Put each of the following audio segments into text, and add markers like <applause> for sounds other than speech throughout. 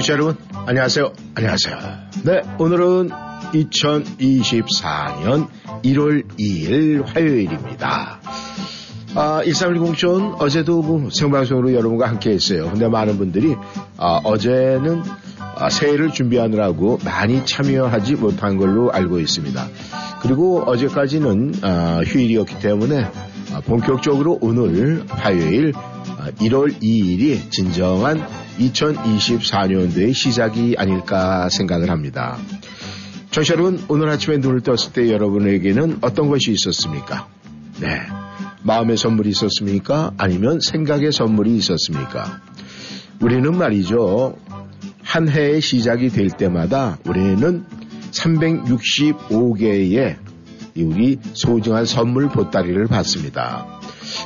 청취자 여러분, 안녕하세요. 안녕하세요. 네, 오늘은 2024년 1월 2일 화요일입니다. 아, 1310전 어제도 뭐 생방송으로 여러분과 함께 했어요. 근데 많은 분들이 아, 어제는 아, 새해를 준비하느라고 많이 참여하지 못한 걸로 알고 있습니다. 그리고 어제까지는 아, 휴일이었기 때문에 아, 본격적으로 오늘 화요일 1월 2일이 진정한 2024년도의 시작이 아닐까 생각을 합니다. 청취자 여러분, 오늘 아침에 눈을 떴을 때 여러분에게는 어떤 것이 있었습니까? 네. 마음의 선물이 있었습니까? 아니면 생각의 선물이 있었습니까? 우리는 말이죠. 한 해의 시작이 될 때마다 우리는 365개의 우리 소중한 선물 보따리를 받습니다.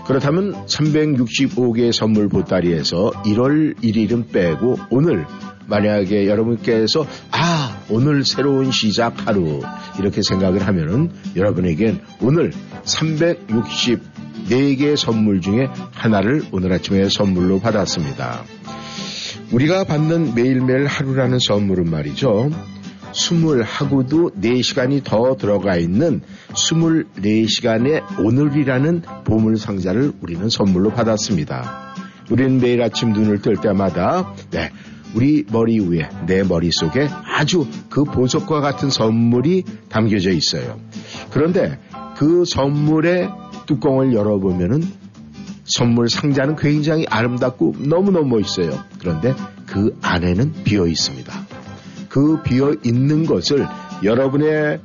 그렇다면 365개의 선물 보따리에서 1월 1일은 빼고 오늘 만약에 여러분께서 아 오늘 새로운 시작 하루 이렇게 생각을 하면은 여러분에겐 오늘 364개의 선물 중에 하나를 오늘 아침에 선물로 받았습니다. 우리가 받는 매일매일 하루라는 선물은 말이죠. 20하고도 4시간이 더 들어가 있는 24시간의 오늘이라는 보물상자를 우리는 선물로 받았습니다. 우리는 매일 아침 눈을 뜰 때마다 네, 우리 머리 위에 내 머릿속에 아주 그 보석과 같은 선물이 담겨져 있어요. 그런데 그 선물의 뚜껑을 열어보면은 선물 상자는 굉장히 아름답고 너무너무 멋있어요. 그런데 그 안에는 비어 있습니다. 그 비어 있는 것을 여러분의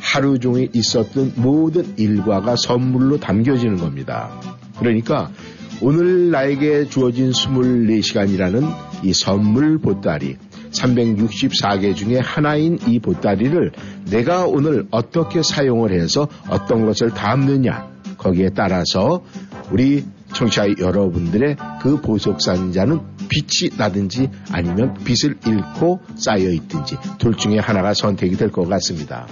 하루 종일 있었던 모든 일과가 선물로 담겨지는 겁니다. 그러니까 오늘 나에게 주어진 24시간이라는 이 선물 보따리, 364개 중에 하나인 이 보따리를 내가 오늘 어떻게 사용을 해서 어떤 것을 담느냐, 거기에 따라서 우리 청취자 여러분들의 그 보석상자는 빛이 나든지 아니면 빛을 잃고 쌓여 있든지 둘 중에 하나가 선택이 될 것 같습니다.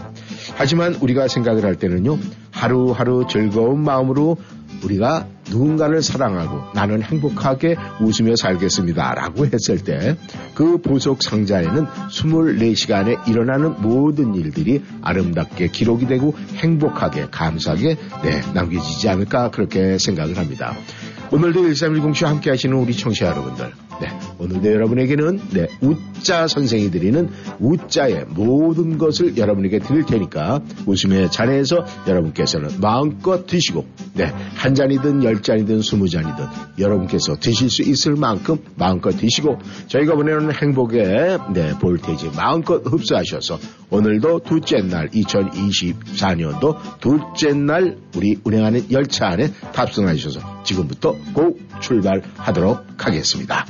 하지만 우리가 생각을 할 때는요, 하루하루 즐거운 마음으로 우리가 누군가를 사랑하고 나는 행복하게 웃으며 살겠습니다. 라고 했을 때 그 보석 상자에는 24시간에 일어나는 모든 일들이 아름답게 기록이 되고 행복하게 감사하게 네, 남겨지지 않을까 그렇게 생각을 합니다. 오늘도 1310쇼 함께 하시는 우리 청취자 여러분들. 네, 오늘도 여러분에게는 네, 우자 선생이 드리는 우자의 모든 것을 여러분에게 드릴 테니까 웃음의 자리에서 여러분께서는 마음껏 드시고 네, 한 잔이든 열 잔이든 스무 잔이든 여러분께서 드실 수 있을 만큼 마음껏 드시고 저희가 보내는 행복의 네, 볼테이지 마음껏 흡수하셔서 오늘도 둘째 날 2024년도 둘째 날 우리 운행하는 열차 안에 탑승하셔서 지금부터 고 출발하도록 하겠습니다.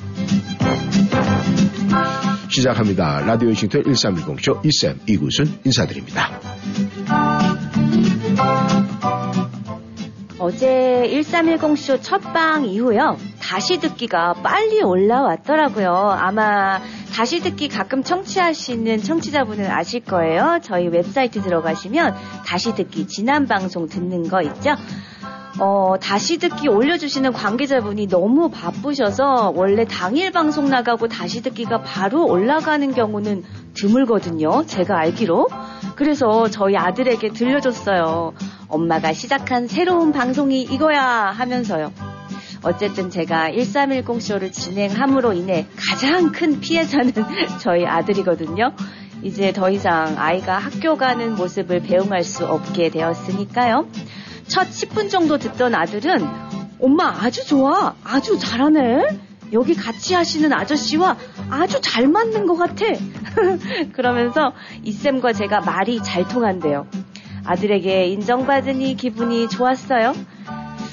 시작합니다. 라디오 워싱턴 1310쇼 이쌤 이구순 인사드립니다. 어제 1310쇼 첫방 이후요. 다시 듣기가 빨리 올라왔더라고요. 아마 다시 듣기 가끔 청취하시는 청취자분은 아실 거예요. 저희 웹사이트 들어가시면 다시 듣기 지난 방송 듣는 거 있죠? 어, 다시 듣기 올려주시는 관계자분이 너무 바쁘셔서 원래 당일 방송 나가고 다시 듣기가 바로 올라가는 경우는 드물거든요. 제가 알기로. 그래서 저희 아들에게 들려줬어요. 엄마가 시작한 새로운 방송이 이거야 하면서요. 어쨌든 제가 1310쇼를 진행함으로 인해 가장 큰 피해자는 <laughs> 저희 아들이거든요. 이제 더 이상 아이가 학교 가는 모습을 배웅할 수 없게 되었으니까요. 첫 10분 정도 듣던 아들은 엄마 아주 좋아. 아주 잘하네. 여기 같이 하시는 아저씨와 아주 잘 맞는 것 같아. <laughs> 그러면서 이쌤과 제가 말이 잘 통한대요. 아들에게 인정받으니 기분이 좋았어요.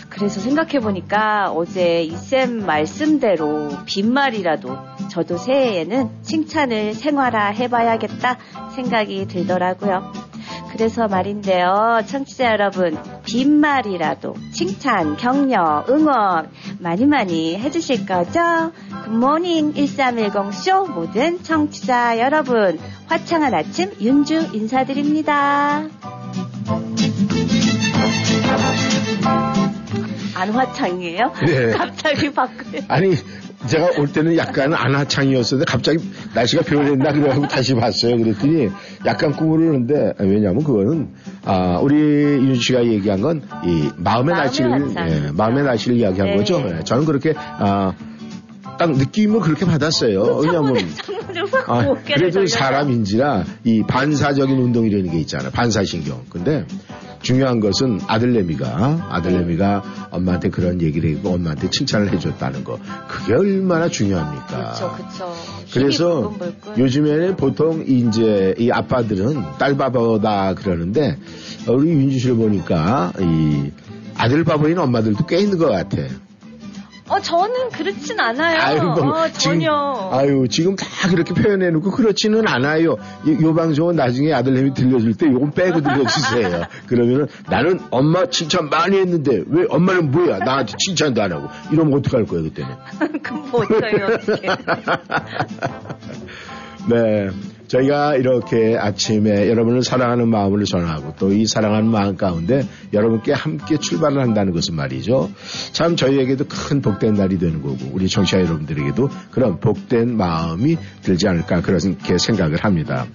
그래서 생각해보니까 어제 이쌤 말씀대로 빈말이라도 저도 새해에는 칭찬을 생활화 해봐야겠다 생각이 들더라고요. 그래서 말인데요, 청취자 여러분, 빈말이라도 칭찬, 격려, 응원 많이 많이 해주실 거죠? 굿모닝 1310쇼 모든 청취자 여러분, 화창한 아침 윤주 인사드립니다. 안 화창이에요? 네. <laughs> 갑자기 바꾸요 아니 제가 올 때는 약간 안하창이었었는데 갑자기 날씨가 변했나 그래가지고 <laughs> 다시 봤어요. 그랬더니 약간 꾸물르는데 왜냐하면 그거는 아 우리 윤 씨가 얘기한 건 이 마음의 마음의 날씨를. 예, 마음의 날씨를 이야기한 네. 거죠. 예, 저는 그렇게 아, 딱 느낌을 그렇게 받았어요. 왜냐하면 창문을 확 아, 그래도. 사람인지라 이 반사적인 운동이라는 게 있잖아요. 반사신경. 근데 중요한 것은 아들내미가 아들내미가 엄마한테 그런 얘기를 했고 엄마한테 칭찬을 해줬다는 거 그게 얼마나 중요합니까? 그렇죠, 그렇죠. 그래서 요즘에는 보통 이제 이 아빠들은 딸 바보다 그러는데 우리 윤주 씨를 보니까 이 아들 바보인 엄마들도 꽤 있는 것 같아. 어, 저는 그렇진 않아요. 아유, 뭐, 어, 지금, 전혀. 아유, 지금 다 그렇게 표현해놓고 그렇지는 않아요. 이, 요 방송은 나중에 아들내미 들려줄 때 요건 빼고 들려주세요. <laughs> 그러면은 나는 엄마 칭찬 많이 했는데 왜 엄마는 뭐야? 나한테 칭찬도 안 하고. 이러면 어떡할 거야, 그때는. <laughs> 그럼 뭐 어때요, 어떻게. <laughs> 네. 저희가 이렇게 아침에 여러분을 사랑하는 마음을 전하고 또 이 사랑하는 마음 가운데 여러분께 함께 출발을 한다는 것은 말이죠. 참 저희에게도 큰 복된 날이 되는 거고 우리 청취자 여러분들에게도 그런 복된 마음이 들지 않을까 그렇게 생각을 합니다.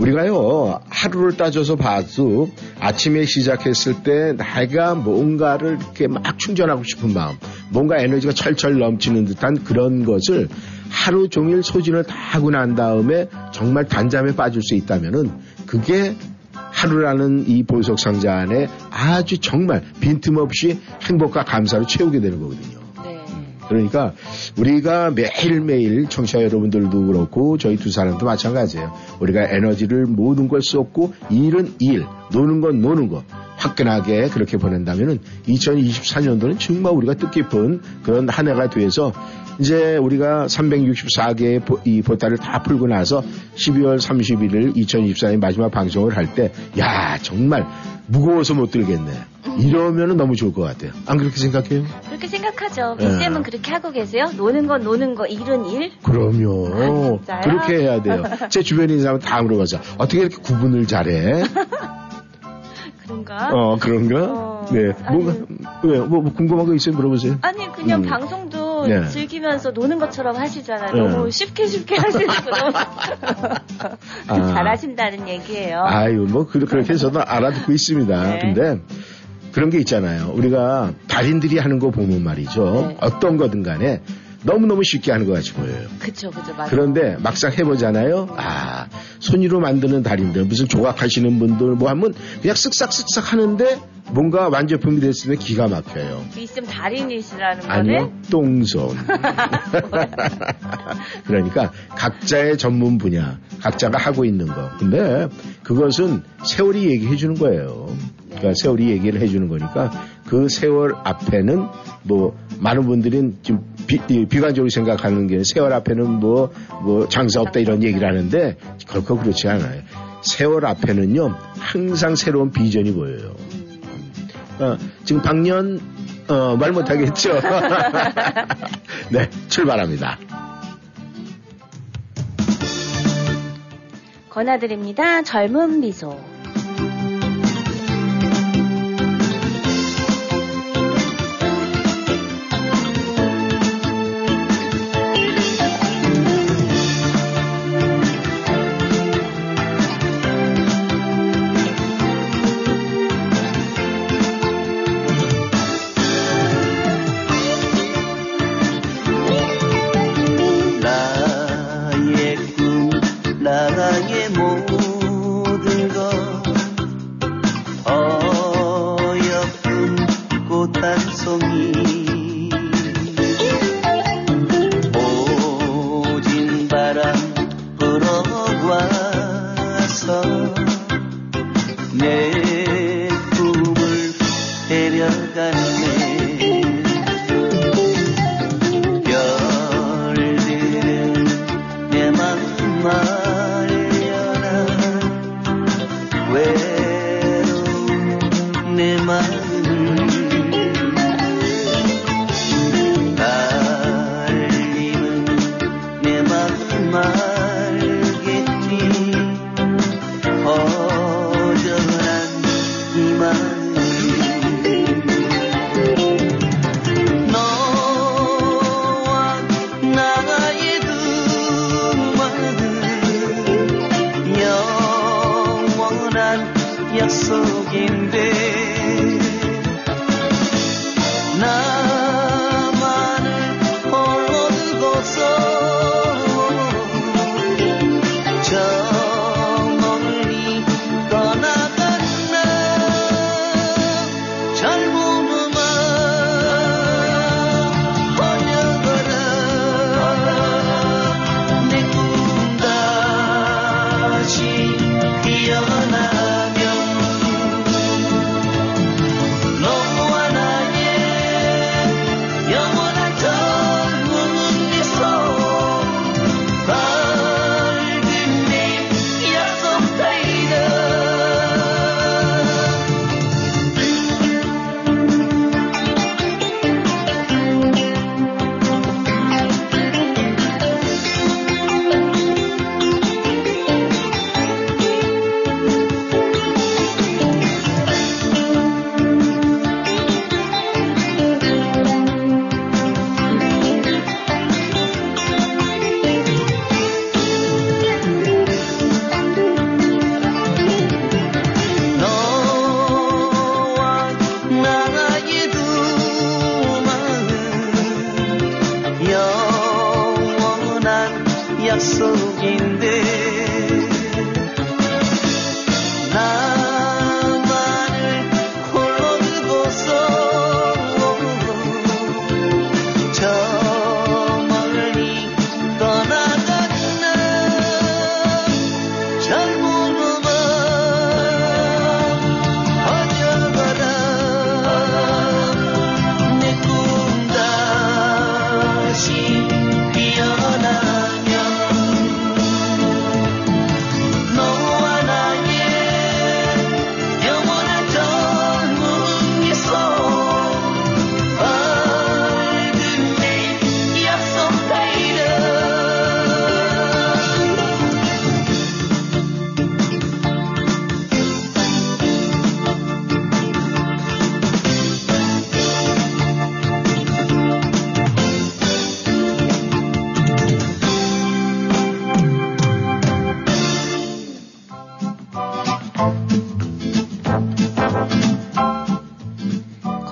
우리가요 하루를 따져서 봐도 아침에 시작했을 때 내가 뭔가를 이렇게 막 충전하고 싶은 마음 뭔가 에너지가 철철 넘치는 듯한 그런 것을 하루 종일 소진을 다 하고 난 다음에 정말 단잠에 빠질 수 있다면은 그게 하루라는 이 보석 상자 안에 아주 정말 빈틈없이 행복과 감사로 채우게 되는 거거든요. 네. 그러니까 우리가 매일매일 청취자 여러분들도 그렇고 저희 두 사람도 마찬가지예요. 우리가 에너지를 모든 걸 쏟고 일은 일, 노는 건 노는 거 화끈하게 그렇게 보낸다면은 2024년도는 정말 우리가 뜻깊은 그런 한 해가 돼서 이제 우리가 364개의 보, 이 보따를 다 풀고 나서 12월 31일 2024년 마지막 방송을 할 때 야 정말 무거워서 못 들겠네. 이러면 은 너무 좋을 것 같아요. 안 그렇게 생각해요? 그렇게 생각하죠. 네. 빅쌤은 그렇게 하고 계세요? 노는 건 노는 거, 일은 일? 그럼요. 아, 진짜요? 그렇게 해야 돼요. 제 주변에 있는 사람 다 물어봐서 어떻게 이렇게 구분을 잘해? <laughs> 그런가? 어 그런가? 어, 네. 아니. 뭔가 왜 뭐, 뭐 궁금한 거 있으면 물어보세요. 아니 그냥 음. 방송도 네. 즐기면서 노는 것처럼 하시잖아요. 네. 너무 쉽게 쉽게 하시는 거 너무 아. <laughs> 잘하신다는 얘기예요. 아유 뭐 그, 렇게 저도 알아듣고 있습니다. 네. 근데 그런 게 있잖아요. 우리가 달인들이 하는 거 보면 말이죠. 네. 어떤 거든 간에 너무너무 쉽게 하는 것 같이 보여요. 그쵸 그쵸 맞아요. 그런데 막상 해보잖아요. 아, 손으로 만드는 달인들, 무슨 조각하시는 분들 뭐 하면 그냥 쓱싹쓱싹 하는데 뭔가 완제품이 됐으면 기가 막혀요. 빅쌤 달인이시라는 거네? 아니요, 똥손. <laughs> 그러니까 각자의 전문 분야, 각자가 하고 있는 거. 근데 그것은 세월이 얘기해 주는 거예요. 그러니까 세월이 얘기를 해주는 거니까 그 세월 앞에는 뭐 많은 분들은 이 비 관적으로 생각하는 게 세월 앞에는 뭐, 뭐 장사 없다 이런 얘기를 하는데 결코 그렇지 않아요. 세월 앞에는요 항상 새로운 비전이 보여요. 어, 지금 박년 어, 말 못하겠죠. <laughs> 네, 출발합니다. 권하드립니다. 젊은 미소.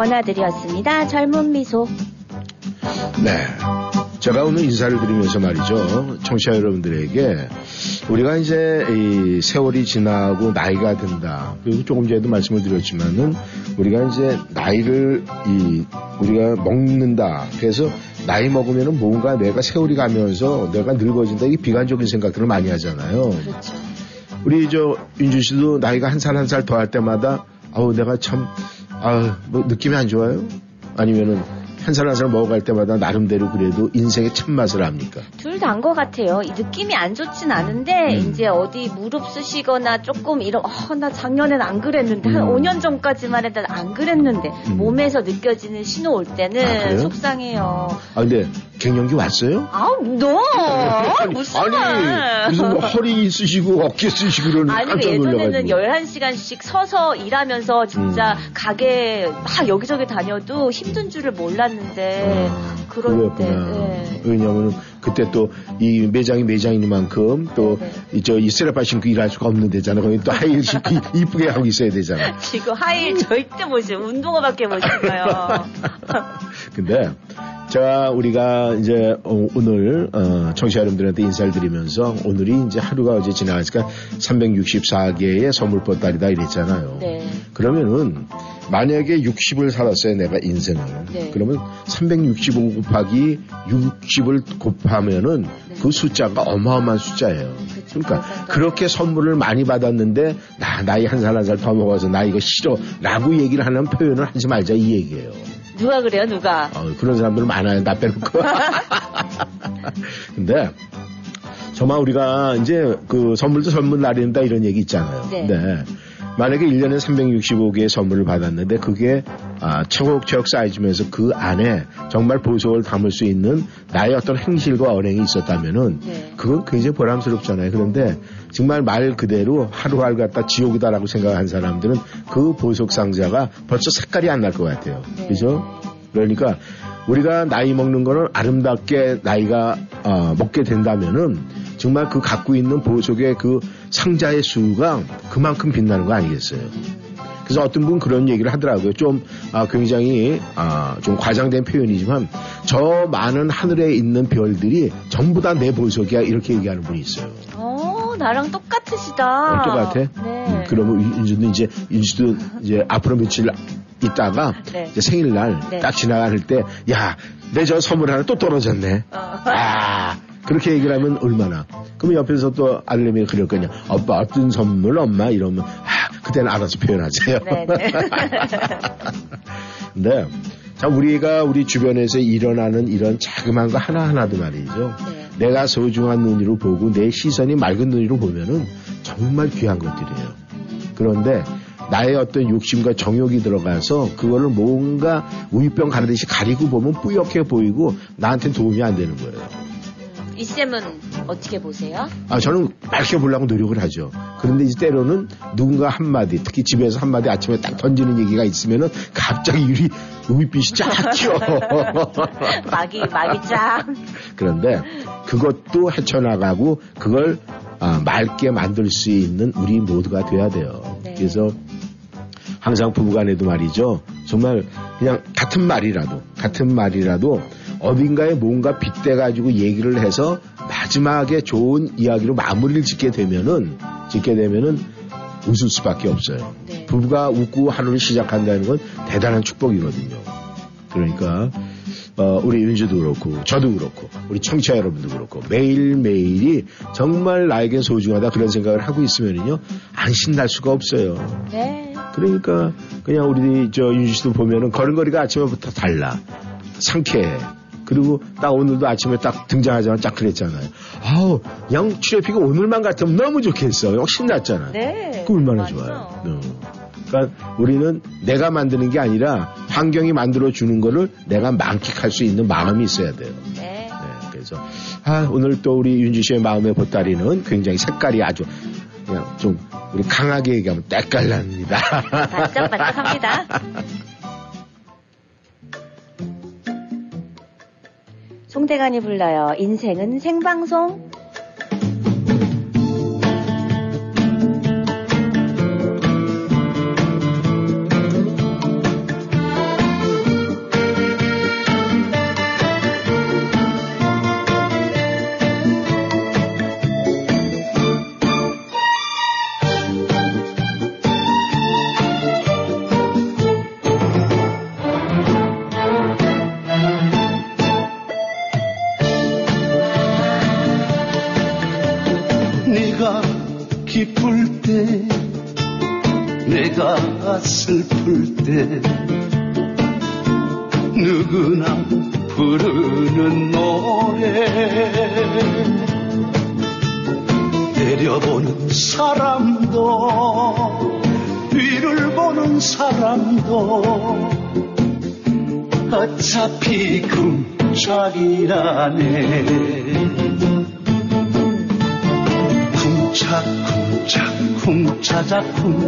권아들이었습니다. 젊은 미소. 네. 제가 오늘 인사를 드리면서 말이죠. 청취자 여러분들에게 우리가 이제 이 세월이 지나고 나이가 든다. 그리고 조금 전에도 말씀을 드렸지만은 우리가 이제 나이를 이 우리가 먹는다. 그래서 나이 먹으면은 뭔가 내가 세월이 가면서 내가 늙어진다. 이게 비관적인 생각들을 많이 하잖아요. 그렇죠. 우리 저 윤주 씨도 나이가 한 살 한 살 더 할 때마다 아우 내가 참 아 뭐 느낌이 안 좋아요? 아니면은 한 살 한 살 먹어갈 때마다 나름대로 그래도 인생의 참맛을 압니까? 둘 다인 것 같아요. 이 느낌이 안 좋진 않은데 음. 이제 어디 무릎 쓰시거나 조금 이런 어, 나 작년엔 안 그랬는데 한 음. 5년 전까지만 해도 안 그랬는데 음. 몸에서 느껴지는 신호 올 아, 때는 그래요? 속상해요. 아 근데 갱년기 왔어요? 아우 너 무슨 아니 말. 무슨 뭐 허리 쓰시고 어깨 쓰시고 그러는 아니 그 깜짝 예전에는 놀라가지고 11시간씩 서서 일하면서 진짜 음. 가게 막 여기저기 다녀도 힘든 줄을 몰랐는데 아, 그럴 때. 네. 왜냐하면 그때 또 이 매장이 매장이니만큼 또 네, 이저이 세라파 신고 일할 수가 없는 데잖아. 거기 또 하이힐 신고 이- 이쁘게 하고 있어야 되잖아. 지금 하일 절대 못 신어요. 운동화밖에 못 신어요. <laughs> 근데 자, 우리가 이제 어, 오늘 어, 청취자 여러분들한테 인사를 드리면서 오늘이 이제 하루가 어제 지나가니까 364개의 선물법 달이다 이랬잖아요. 네. 그러면은 만약에 60을 살았어요 내가 인생을 네. 그러면 365 곱하기 60을 곱하면은 그 숫자가 어마어마한 숫자예요. 그쵸, 그러니까. 그렇게 선물을 많이 받았는데 나 나이 한 살 한살더 먹어서 나 이거 싫어라고 얘기를 하는 표현을 하지 말자 이 얘기예요. 누가 그래요, 누가? 어, 그런 사람들 많아요. 나 빼놓고. <laughs> 근데 정말 우리가 이제 그 선물도 선물 날인다 이런 얘기 있잖아요. 네. 근데 만약에 1년에 365개의 선물을 받았는데 그게 아, 차곡차곡 쌓여지면서 그 안에 정말 보석을 담을 수 있는 나의 어떤 행실과 언행이 있었다면은 네. 그건 굉장히 보람스럽잖아요. 그런데 정말 말 그대로 하루하루 갖다 지옥이다라고 생각한 사람들은 그 보석 상자가 벌써 색깔이 안 날 것 같아요. 네. 그죠? 그러니까 우리가 나이 먹는 거는 아름답게 나이가 어, 먹게 된다면은 정말 그 갖고 있는 보석의 그 상자의 수가 그만큼 빛나는 거 아니겠어요? 그래서 어떤 분 그런 얘기를 하더라고요. 좀 아, 굉장히 아, 좀 과장된 표현이지만 저 많은 하늘에 있는 별들이 전부 다 내 보석이야 이렇게 얘기하는 분이 있어요. 어, 나랑 똑같으시다. 똑같아? 네. 음, 그러면 윤주도 이제 윤주도 이제 앞으로 며칠 있다가 네. 이제 생일날 네. 딱 지나갈 때 야 내 저 선물 하나 또 떨어졌네. 어. 아 그렇게 얘기를 하면 얼마나 그러면 옆에서 또 아들내미 그럴 거냐 오빠 어떤 선물 엄마 이러면 아 그때는 알아서 표현하세요. 네, 네. 근데 <laughs> 자 우리가 우리 주변에서 일어나는 이런 자그마한 거 하나하나도 말이죠. 네. 내가 소중한 눈으로 보고 내 시선이 맑은 눈으로 보면은 정말 귀한 것들이에요. 그런데 나의 어떤 욕심과 정욕이 들어가서 그거를 뭔가 우유병 가르듯이 가리고 보면 뿌옇게 보이고 나한테 도움이 안 되는 거예요. 이 쌤은 어떻게 보세요? 아, 저는 밝게 보려고 노력을 하죠. 그런데 이제 때로는 누군가 한마디, 특히 집에서 한마디 아침에 딱 던지는 얘기가 있으면은 갑자기 유리, 우유빛이 쫙 튀어. <laughs> 막이, 막이 짱. 그런데 그것도 헤쳐나가고 그걸 아, 맑게 만들 수 있는 우리 모두가 돼야 돼요. 네. 그래서 항상 부부간에도 말이죠. 정말 그냥 같은 말이라도 같은 말이라도 어딘가에 뭔가 빗대 가지고 얘기를 해서 마지막에 좋은 이야기로 마무리를 짓게 되면은 짓게 되면은 웃을 수밖에 없어요. 네. 부부가 웃고 하루를 시작한다는 건 대단한 축복이거든요. 그러니까 어, 우리 윤주도 그렇고 저도 그렇고 우리 청취자 여러분도 그렇고 매일매일이 정말 나에겐 소중하다 그런 생각을 하고 있으면요 안 신날 수가 없어요. 네. 그러니까 그냥 우리 저 윤주 씨도 보면은 걸음걸이가 아침에부터 달라 상쾌해. 그리고 딱 오늘도 아침에 딱 등장하자마자 딱 그랬잖아요. 아우, 양 트래픽이 오늘만 같으면 너무 좋겠어. 역 신났잖아. 네. 그 얼마나 맞아. 좋아요. 어. 그러니까 우리는 내가 만드는 게 아니라 환경이 만들어 주는 거를 내가 만끽할 수 있는 마음이 있어야 돼요. 네. 네, 그래서 아, 오늘 또 우리 윤주 씨의 마음의 보따리는 굉장히 색깔이 아주 그냥 좀 우리 강하게 얘기하면 때깔납니다. 반짝반짝합니다. <laughs> 송대관이 불러요. 인생은 생방송.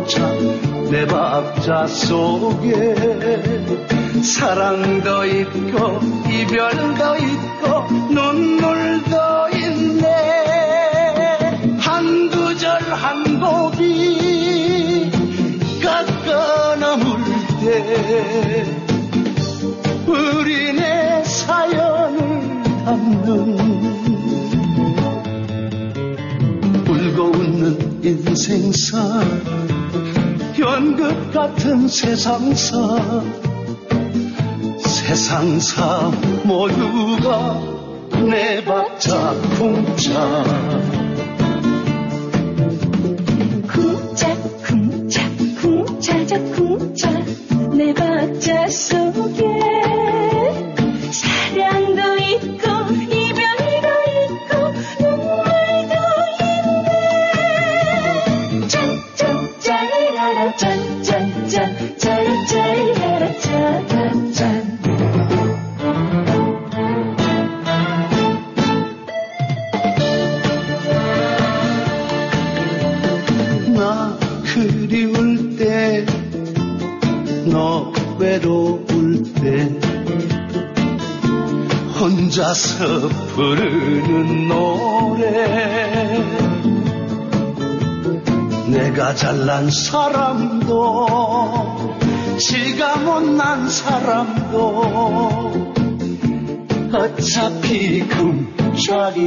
쿵짝 내 박자 속에. 사랑도 있고 이별도 있고 눈물도 있네. 한 구절 한 곡이 깎아 남을 때. 우리 네 사연 담는 울고 웃는 인생사 연극 같은 세상사. 세상사 모두가 내 박자 쿵짝 서 부르는 노래. 내가 잘난 사람도 지가 못난 사람도 어차피 꿈자리라네.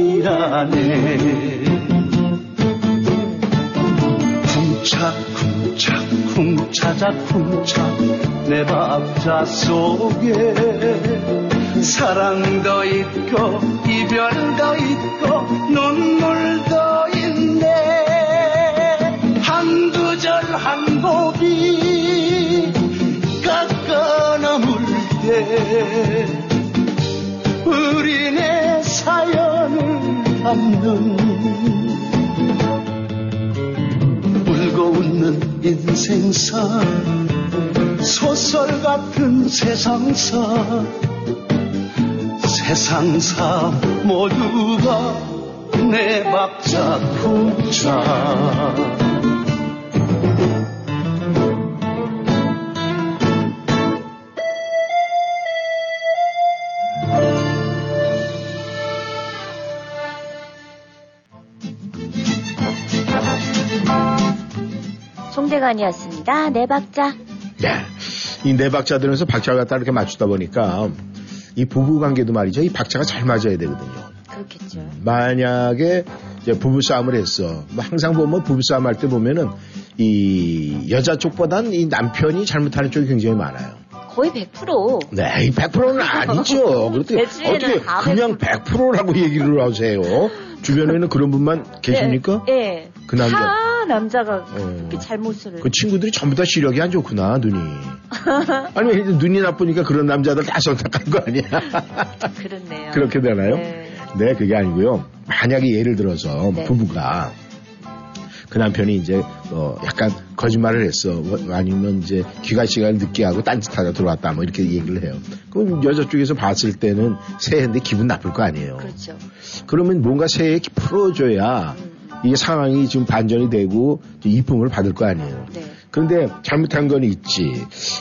쿵착쿵착 쿵차자 쿵착 내 박자 속에 사랑도 있고 이별도 있고 눈물도 있네. 한 구절 한 곡이 깎아 넘을 때 우리네 사연을 담는 울고 웃는 인생사 소설 같은 세상사 세상사 모두가 내 박자 쿵짝 송대관이었습니다. 네 박자. 예. 이네 박자 들으면서 박자를 갖다 이렇게 맞추다 보니까 이 부부 관계도 말이죠. 이 박자가 잘 맞아야 되거든요. 그렇겠죠. 만약에 이제 부부싸움을 했어. 뭐 항상 보면 부부싸움 할 때 보면은 이 여자 쪽보단 이 남편이 잘못하는 쪽이 굉장히 많아요. 거의 100%. 네, 이 100%는 아니죠. <laughs> 그렇게 어떻게 다 그냥 100%라고 얘기를 하세요. 주변에는 그런 분만 계십니까? 네. 네. 그 남자. 다 남자가 어. 그렇게 잘못을. 그 친구들이 전부 다 시력이 안 좋구나, 눈이. <laughs> 아니, 눈이 나쁘니까 그런 남자들 다 선택한 거 아니야? <laughs> 그렇네요. 그렇게 되나요? 네. 네, 그게 아니고요. 만약에 예를 들어서 네. 부부가 그 남편이 이제 어 약간 거짓말을 했어. 뭐 아니면 이제 귀가 시간을 늦게 하고 딴짓하다 들어왔다. 뭐 이렇게 얘기를 해요. 그럼 여자 쪽에서 봤을 때는 새해인데 기분 나쁠 거 아니에요. 그렇죠. 그러면 뭔가 새해 풀어줘야 음. 이게 상황이 지금 반전이 되고 이쁨을 받을 거 아니에요. 네. 그런데 잘못한 건 있지.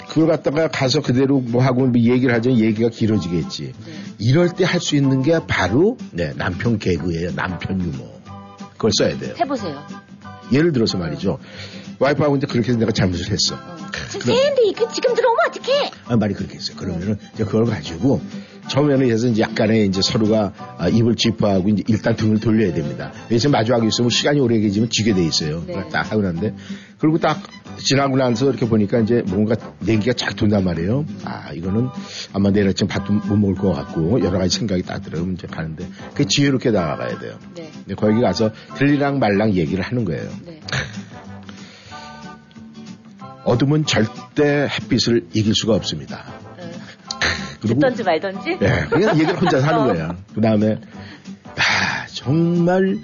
그걸 갖다가 가서 그대로 뭐 하고 뭐 얘기를 하자면 얘기가 길어지겠지. 네. 이럴 때 할 수 있는 게 바로 네, 남편 개그예요. 남편 유머. 그걸 써야 돼요. 해보세요. 예를 들어서 말이죠. 와이프하고 이제 그렇게 해서 내가 잘못을 했어. 어. 그럼- 세인데 이거 지금 들어오면 어떡해? 아, 말이 그렇게 했어요. 그러면은 이제 그걸 가지고 처음에는 해서 이제 약간의 이제 서로가 아, 입을 짚어하고 이제 일단 등을 돌려야 됩니다. 왜냐면 마주하고 있으면 시간이 오래 계지면 지게 돼 있어요. 네. 딱 하고 난데 그리고 딱 지나고 나서 이렇게 보니까 이제 뭔가 냉기가 쫙 돈단 말이에요. 아 이거는 아마 내일 아침 밥도 못 먹을 것 같고 여러 가지 생각이 딱 들어요. 이제 가는데 그 지혜롭게 나아가야 돼요. 네. 근데 거기 가서 들리랑 말랑 얘기를 하는 거예요. 네. 어둠은 절대 햇빛을 이길 수가 없습니다. 듣던지 말던지? 예, 그냥 얘기를 혼자 하는 어. 거야. 그 다음에, 아, 정말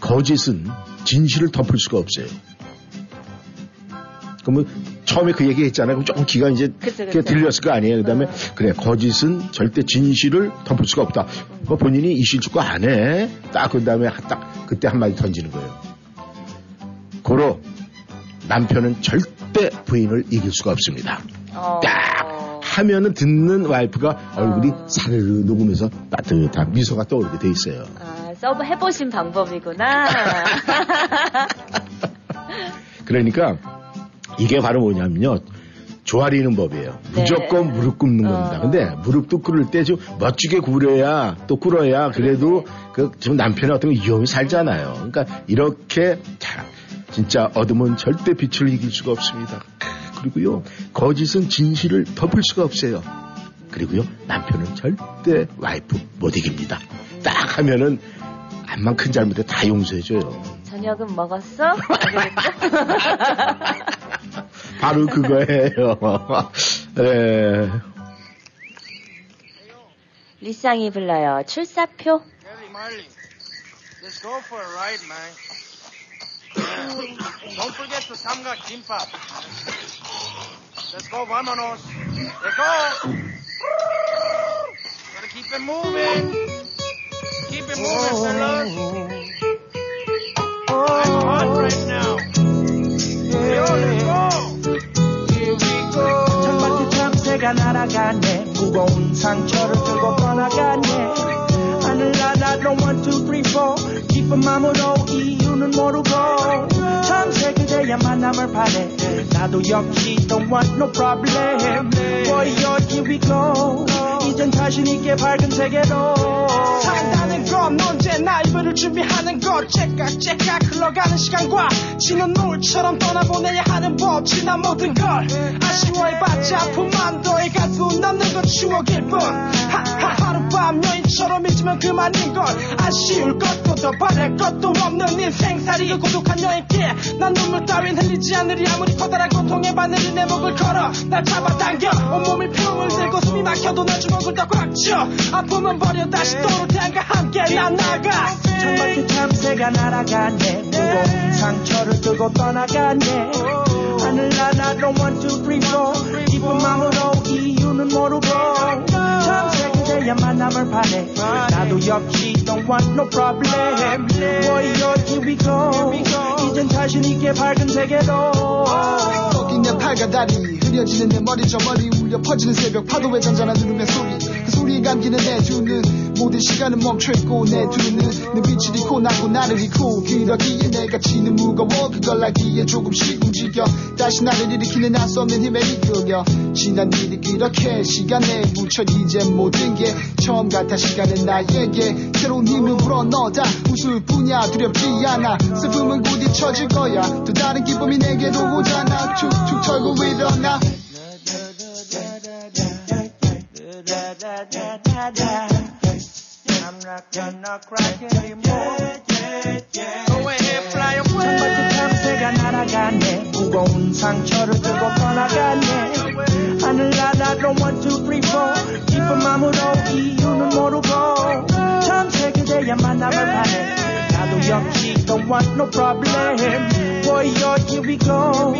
거짓은 진실을 덮을 수가 없어요. 그러면 처음에 그 얘기 했잖아요. 그럼 조금 기가 이제 그쵸, 그쵸. 들렸을 거 아니에요. 그 다음에, 어. 그래, 거짓은 절대 진실을 덮을 수가 없다. 뭐 본인이 이실축구 안 해. 딱, 그 다음에 딱, 그때 한마디 던지는 거예요. 고로, 남편은 절대 부인을 이길 수가 없습니다. 어. 딱 하면은 듣는 와이프가 얼굴이 어. 사르르 녹으면서 따뜻한 미소가 떠오르게 돼 있어요. 아, 써보신 방법이구나. <laughs> 그러니까 이게 바로 뭐냐면요. 조아리는 법이에요. 네. 무조건 무릎 꿇는 어. 겁니다. 근데 무릎도 꿇을 때 좀 멋지게 꿇어야 또 꿇어야 그래도 그좀 남편의 어떤 위험이 살잖아요. 그러니까 이렇게 자, 진짜 어둠은 절대 빛을 이길 수가 없습니다. 그리고요 거짓은 진실을 덮을 수가 없어요. 그리고요 남편은 절대 와이프 못 이깁니다. 딱 하면은 암만 큰 잘못에 다 용서해줘요. 저녁은 먹었어? <laughs> 바로 그거예요. <laughs> 예. 리쌍이 불러요. 출사표. Kelly Marley, let's go for a ride, man. <laughs> Don't forget to samgak kimbap. Let's go, vámonos. Let's go. Gotta keep it moving. Keep it moving, fellas. I'm hot right now. Yo, let's go. Here we go. 천바퀴 참새가 날아가네 무거운 상처를 들고 떠나가네 하늘나라로 one two three four 기쁜 마음으로 이유는 모르고 참새 그대의 만남을 바래. 나도 역시 don't want no problem. Boy here we go. 이젠 자신 있게 밝은 세계로. 산다는 건 언제나 이별을 준비하는 것. 째깍째깍 흘러가는 시간과 지는 노을처럼 떠나보내야 하는 법 지난 모든 걸. 아쉬워해봤자 아픔만 더해 가슴 남는 건 추억일 뿐 여인처럼 잊으면 그만인 걸 아쉬울 것도 더 바랄 것도 없는 인생살이 그 고독한 여행길 난 눈물 따윈 흘리지 않으리. 아무리 커다란 고통에 바늘이 내 목을 걸어 날 잡아당겨. 온몸이 병을 들고 숨이 막혀도 내 주먹을 더 꽉 쥐어. 아픔은 버려 다시 또는 태양과 함께 난 나가. 천바퀴 참새가 날아가네. 무거운 상처를 들고 떠나가네. 하늘나라로 one two three four 기쁜 마음으로 이유는 모르고. 참새 그대의 만남을 바래. 나도 역시 don't want no problem. Warrior here we go. 이젠 자신 있게 밝은 세계로. 꺾인 내 팔과 다리 흐려지는 내 머리 저 머리 울려 퍼지는 새벽 파도에 잔잔한 누름의 소리 그 소리에 감기는 내두눈 모든 시간은 멈춰있고 내두 눈은 눈빛을 잃고 나고 나를 잃고 그러기에 내가 치는 무거워. 그걸 알기에 조금씩 움직여. 다시 나를 일으키는 없는 힘에 이끌려. 지난 일이 그렇게 시간에 묻혀. 이제 모든 게 처음 같아. 시간은 나에게 새로운 힘을 불어넣다. 웃을 뿐이야. 두렵지 않아. 슬픔은 곧 잊혀질 거야. 또 다른 기쁨이 내게로 오잖아. 툭툭 털고 일어나 I'm not gonna cry anymore. Go ahead, fly away. 천바퀴 참새가 날아가네. 무거운 상처를 들고 떠나가네. 하늘나라로 one two three four 기쁜 마음으로 이유는 모르고 참새 그대의 만남을 바래. 나도 역시 don't want no problem. Warrior here we go.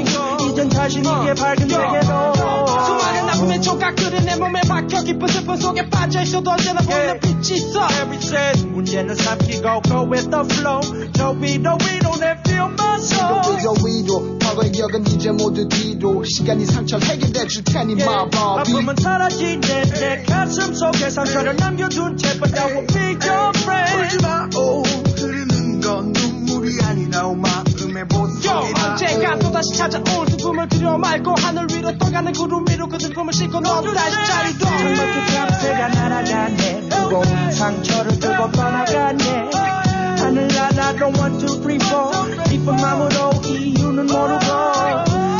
이젠 자신 있게 밝은 세계로. 수많은 아픔의 조각들이 내 몸에 박혀 깊은 슬픔 속에 빠져 있어도 언제나 보이는 빛이 있어. Every said 문제는 삼키고 go with the flow. 저 위로 위로 내 feel my soul 위로 과거의 기억은 이제 모두 뒤로 시간이 상처를 해결해 줄 테니 yeah. my body 아픔은 사라지네 내 예. 가슴 속에 상처를 예. 남겨둔 채 But I will be your 예. friend. 울지마. 오 흐르는 건 눈물이 아니라 마음의 보석이다. Yo, 언젠가 또다시 찾아올 슬픔을 두려 말고 하늘 위로 떠가는 구름 위로 그 슬픔을 싣고 너도 다시 자리도 정말 그 값대가 날아가네. 무거운 상처를 들고 떠나가네. 하늘 하나 1, 2, 3, 4 슬픈 마음으로 이유는 모르고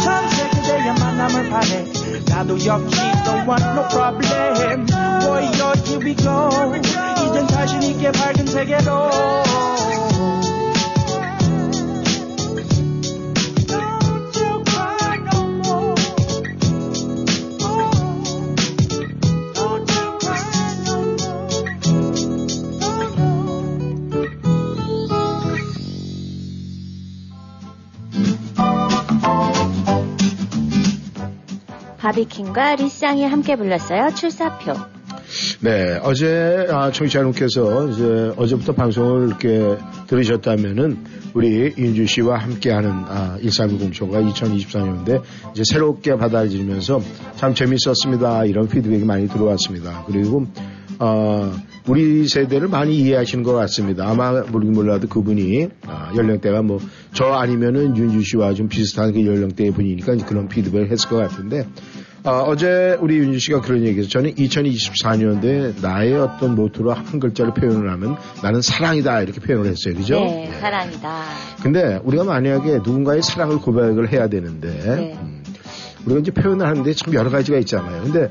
전세 그대의 만남을 바래. 나도 역시 don't want no problem. Boy, here we go. 이젠 자신있게 밝은 세계로. 바비킴과 리쌍이 함께 불렀어요. 출사표. 네, 어제 아, 청취자 여러분께서 어제부터 방송을 이렇게 들으셨다면은 우리 윤주 씨와 함께하는 아, 1310쇼가 2024년인데 이제 새롭게 받아들이면서 참 재밌었습니다. 이런 피드백이 많이 들어왔습니다. 그리고 어, 우리 세대를 많이 이해하시는 것 같습니다. 아마 모르긴 몰라도 그분이 아, 연령대가 뭐 저 아니면은 윤주 씨와 좀 비슷한 그 연령대의 분이니까 그런 피드백을 했을 것 같은데 어, 제 우리 윤주 씨가 그런 얘기해서 저는 2024년도에 나의 어떤 모토로 한 글자로 표현을 하면 나는 사랑이다 이렇게 표현을 했어요. 그죠? 네, 사랑이다. 근데 우리가 만약에 누군가의 사랑을 고백을 해야 되는데 네. 음, 우리가 이제 표현을 하는데 참 여러 가지가 있잖아요. 근데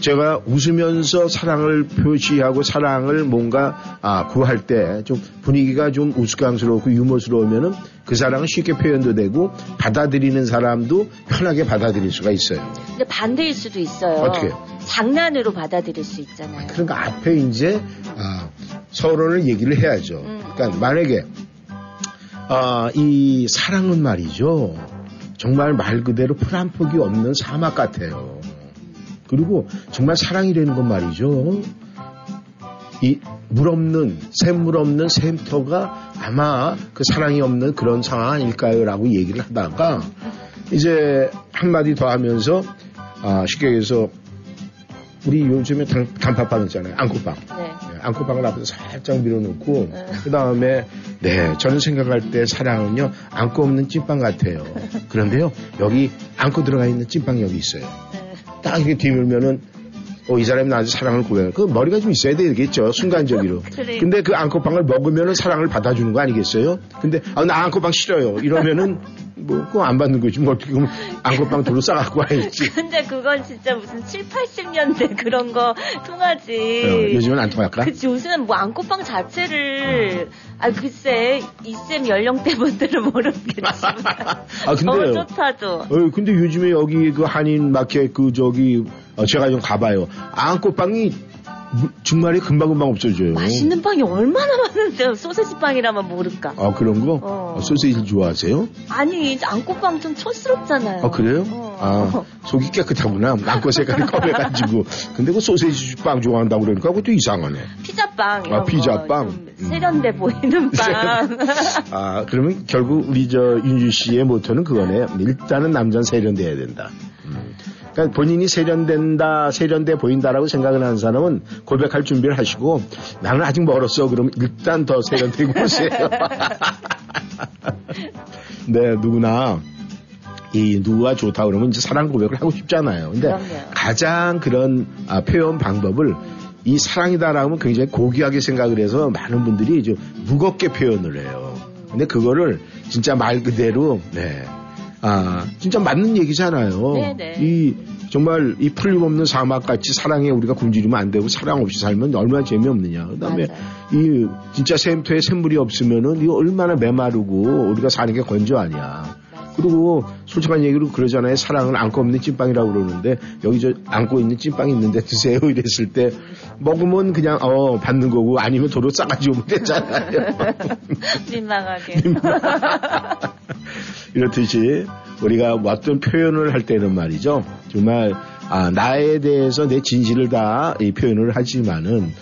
제가 웃으면서 사랑을 표시하고 사랑을 뭔가 아, 구할 때 좀 분위기가 좀 우스꽝스럽고 유머스러우면은 그 사랑은 쉽게 표현도 되고 받아들이는 사람도 편하게 받아들일 수가 있어요. 근데 반대일 수도 있어요. 어떻게? 장난으로 받아들일 수 있잖아요. 그러니까 앞에 이제 아, 서로를 얘기를 해야죠. 음. 그러니까 만약에 아, 이 사랑은 말이죠. 정말 말 그대로 풀 한 폭이 없는 사막 같아요. 그리고 정말 사랑이라는 건 말이죠. 이 물 없는 샘물 없는 샘터가 아마 그 사랑이 없는 그런 상황 아닐까요라고 얘기를 하다가 이제 한마디 더 하면서 아, 쉽게 얘기해서 우리 요즘에 단, 단팥빵 있잖아요. 앙코빵. 네. 네, 앙코빵을 앞에서 살짝 밀어놓고 네. 그 다음에 네 저는 생각할 때 사랑은요 앙코 없는 찐빵 같아요. 그런데요 여기 앙코 들어가 있는 찐빵이 여기 있어요. 네. 딱 이렇게 뒤밀면은 어, 이 사람이 나한테 사랑을 고백해. 그 머리가 좀 있어야 되겠죠. 순간적으로. <laughs> 그래. 근데 그 앙코빵을 먹으면은 사랑을 받아주는 거 아니겠어요? 근데 아, 나 앙코빵 싫어요. 이러면은 뭐 그거 안 받는 거지. 뭐 어떻게 보면 앙코빵 둘로 싸갖고 와야지. <laughs> 근데 그건 진짜 무슨 7, 80년대 그런 거 통하지. 어, 요즘은 안 통할까? 그치, 요새는 뭐 안고빵 자체를, 아, 글쎄, 이쌤 연령대 분들은 모르겠지만. 아, 근데요. 너무 좋다죠. 어, 근데 요즘에 여기 그 한인 마켓 그 저기 어, 제가 좀 가봐요. 앙코빵이 무- 정말이 금방금방 없어져요. 맛있는 빵이 얼마나 많은데, 소세지 빵이라면 모를까. 아 그런 거? 어. 어, 소시지 좋아하세요? 아니, 안고빵 좀 촌스럽잖아요. 아 그래요? 어. 아 속이 깨끗하구나. 앙코 색깔이 검해가지고. 근데 그 소시지 빵 좋아한다고 그러니까 그것도 이상하네. 피자빵. 이런 아, 피자빵. 음. 세련돼 보이는 <laughs> 빵. <laughs> 아 그러면 결국 우리 저 윤주 씨의 모토는 그거네. 일단은 남자는 세련돼야 된다. 음. 그러니까 본인이 세련된다, 세련돼 보인다라고 생각을 하는 사람은 고백할 준비를 하시고 나는 아직 멀었어. 그러면 일단 더 세련되고 오세요. <laughs> <laughs> 네, 누구나 이 누구가 좋다 그러면 이제 사랑 고백을 하고 싶잖아요. 근데 그럼요. 가장 그런 아, 표현 방법을 이 사랑이다라면 굉장히 고귀하게 생각을 해서 많은 분들이 좀 무겁게 표현을 해요. 근데 그거를 진짜 말 그대로 네. 아, 진짜 맞는 얘기잖아요. 네네. 이 정말 이 풀림없는 사막 같이 사랑에 우리가 굶주리면 안 되고 사랑 없이 살면 얼마나 재미없느냐. 그다음에 맞아요. 이 진짜 샘터에 샘물이 없으면은 이거 얼마나 메마르고 우리가 사는 게 건조 아니야. 그리고 솔직한 얘기로 그러잖아요. 사랑은 안고 없는 찐빵이라고 그러는데 여기 저 안고 있는 찐빵이 있는데 드세요 <laughs> 이랬을 때 먹으면 그냥 어 받는 거고 아니면 도로 싸가지고 오면 되잖아요. <laughs> 민망하게. <laughs> 이렇듯이 우리가 어떤 표현을 할 때는 말이죠. 정말 아, 나에 대해서 내 진실을 다 이 표현을 하지만은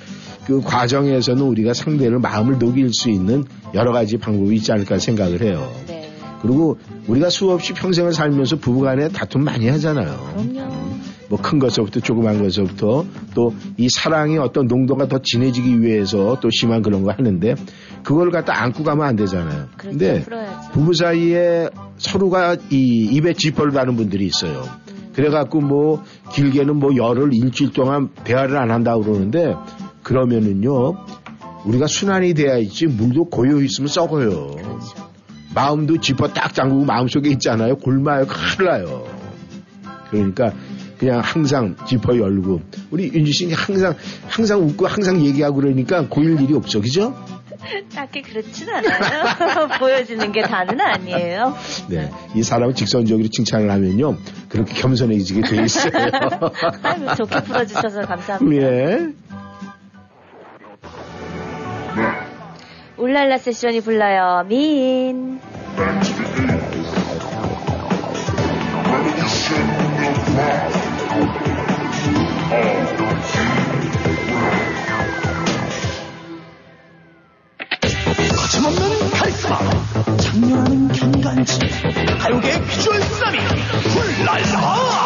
그 과정에서는 우리가 상대를 마음을 녹일 수 있는 여러 가지 방법이 있지 않을까 생각을 해요. 네. 그리고 우리가 수없이 평생을 살면서 부부간에 다툼 많이 하잖아요. 그럼요. 뭐 큰 것부터 조그만 것부터 또 이 사랑의 어떤 농도가 더 진해지기 위해서 또 심한 그런 거 하는데 그걸 갖다 안고 가면 안 되잖아요. 그렇죠. 근데 풀어야죠. 부부 사이에 서로가 이 입에 지퍼를 다는 분들이 있어요. 그래갖고 뭐 길게는 뭐 열흘 일주일 동안 대화를 안 한다고 그러는데 그러면은요 우리가 순환이 돼야 있지 물도 고여 있으면 썩어요. 그렇죠. 마음도 지퍼 딱 잠그고 마음속에 있잖아요. 굶어요. 큰일 나요. 그러니까 그냥 항상 지퍼 열고 우리 윤지 씨는 항상 항상 웃고 항상 얘기하고 그러니까 고일 일이 없죠. 그죠? 딱히 그렇진 않아요. <laughs> 보여지는 게 다는 아니에요. 네. 이 사람을 직선적으로 칭찬을 하면요. 그렇게 겸손해지게 돼 있어요. <laughs> 아이고, 좋게 풀어주셔서 감사합니다. 예. 울랄라 세션이 불러요. 민. 거침없는 카리스마 장려하는 견간지 가요계 비주얼 쓰나미 훌랄라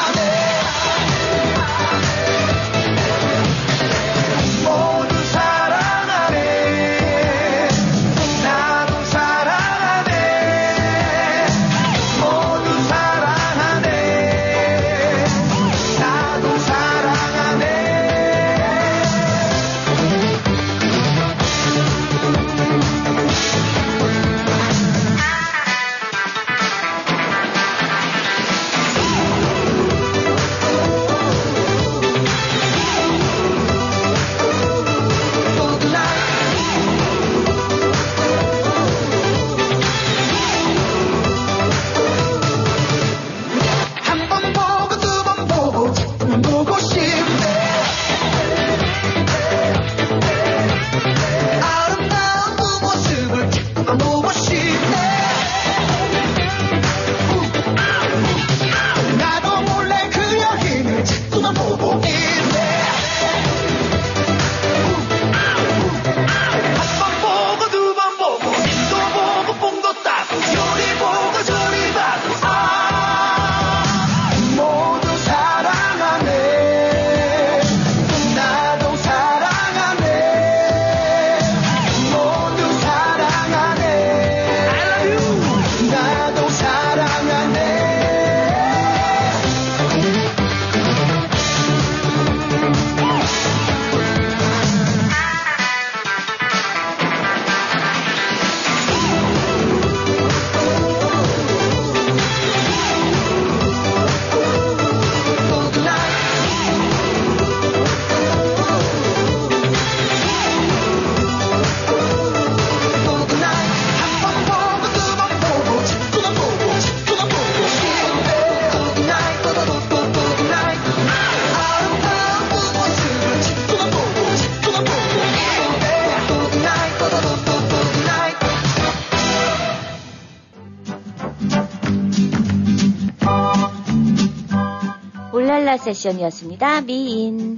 세션이었습니다. 미인.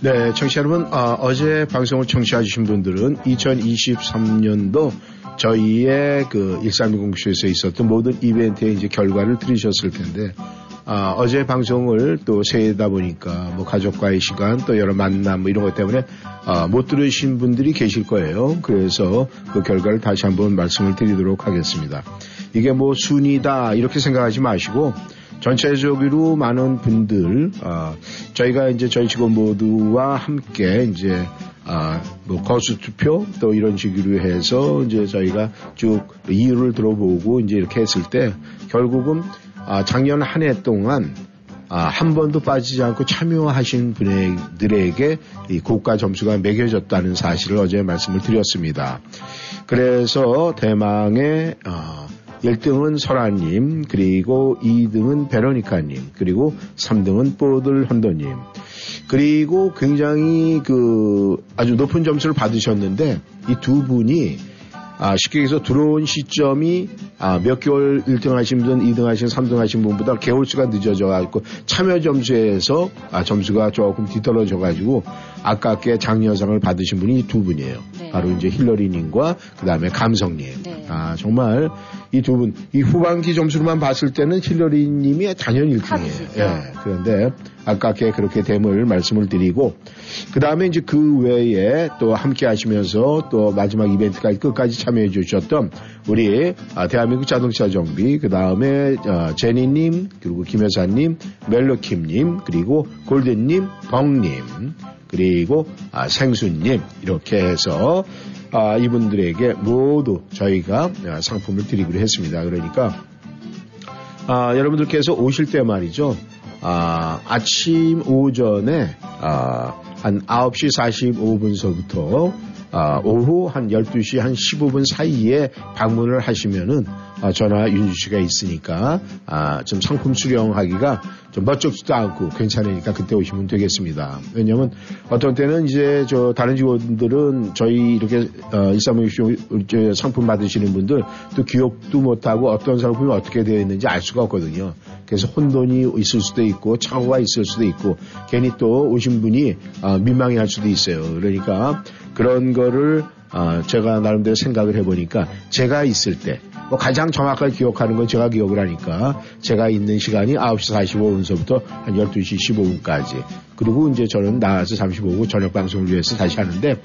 네, 청취자 여러분, 어, 제 방송을 청취해주신 분들은 2023년도 저희의 그 1320쇼에서 있었던 모든 이벤트의 이제 결과를 들으셨을 텐데, 아, 어제 방송을 또 새다 보니까 뭐 가족과의 시간 또 여러 만남 뭐 이런 것 때문에 아, 못 들으신 분들이 계실 거예요. 그래서 그 결과를 다시 한번 말씀을 드리도록 하겠습니다. 이게 뭐 순위다 이렇게 생각하지 마시고 전체적으로 많은 분들 아, 저희가 이제 저희 직원 모두와 함께 이제 아, 뭐 거수 투표 또 이런 식으로 해서 이제 저희가 쭉 이유를 들어보고 이제 이렇게 했을 때 결국은 아, 작년 한 해 동안 아, 한 번도 빠지지 않고 참여하신 분들에게 이 고가 점수가 매겨졌다는 사실을 어제 말씀을 드렸습니다. 그래서 대망의 어, 1등은 설아님, 그리고 2등은 베로니카님, 그리고 3등은 뽀들 헌더님, 그리고 굉장히 그 아주 높은 점수를 받으셨는데 이 두 분이 아, 쉽게 얘기해서 들어온 시점이 아, 몇 개월 1등 하신 분, 2등 하신, 3등 하신 분보다 개월수가 늦어져 가지고 참여 점수에서 아, 점수가 조금 뒤떨어져 가지고 아깝게 장려상을 받으신 분이 이두 분이에요. 네. 바로 이제 힐러리님과 그 다음에 감성님. 네. 아, 정말 이 두 분, 이 후반기 점수로만 봤을 때는 힐러리 님이 당연히 1등이에요. 탑이시죠. 예. 그런데 아깝게 그렇게 됨을 말씀을 드리고 그 다음에 이제 그 외에 또 함께 하시면서 또 마지막 이벤트까지 끝까지 참여해 주셨던 우리 아, 대한민국 자동차 정비 그 다음에 어, 제니님 그리고 김여사님 멜로킴님 그리고 골든님 벙님 그리고 아, 생수님 이렇게 해서 아, 이분들에게 모두 저희가 아, 상품을 드리기로 했습니다. 그러니까 아, 여러분들께서 오실 때 말이죠. 아, 아침 오전에 아, 한 9시 45분서부터 아, 오후 한 12시 한 15분 사이에 방문을 하시면은 아, 저나 윤주 씨가 있으니까 아, 좀 상품 수령하기가 좀 멋쩍지도 않고 괜찮으니까 그때 오시면 되겠습니다. 왜냐면 어떤 때는 이제 저 다른 직원들은 저희 이렇게 어, 1365 상품 받으시는 분들 또 기억도 못하고 어떤 상품이 어떻게 되어 있는지 알 수가 없거든요. 그래서 혼돈이 있을 수도 있고 착오가 있을 수도 있고 괜히 또 오신 분이 아, 민망해 할 수도 있어요. 그러니까 그런 거를 아, 제가 나름대로 생각을 해보니까 제가 있을 때, 뭐 가장 정확하게 기억하는 건 제가 기억을 하니까 제가 있는 시간이 9시 45분서부터 한 12시 15분까지. 그리고 이제 저는 나와서 잠시 보고 저녁 방송을 위해서 다시 하는데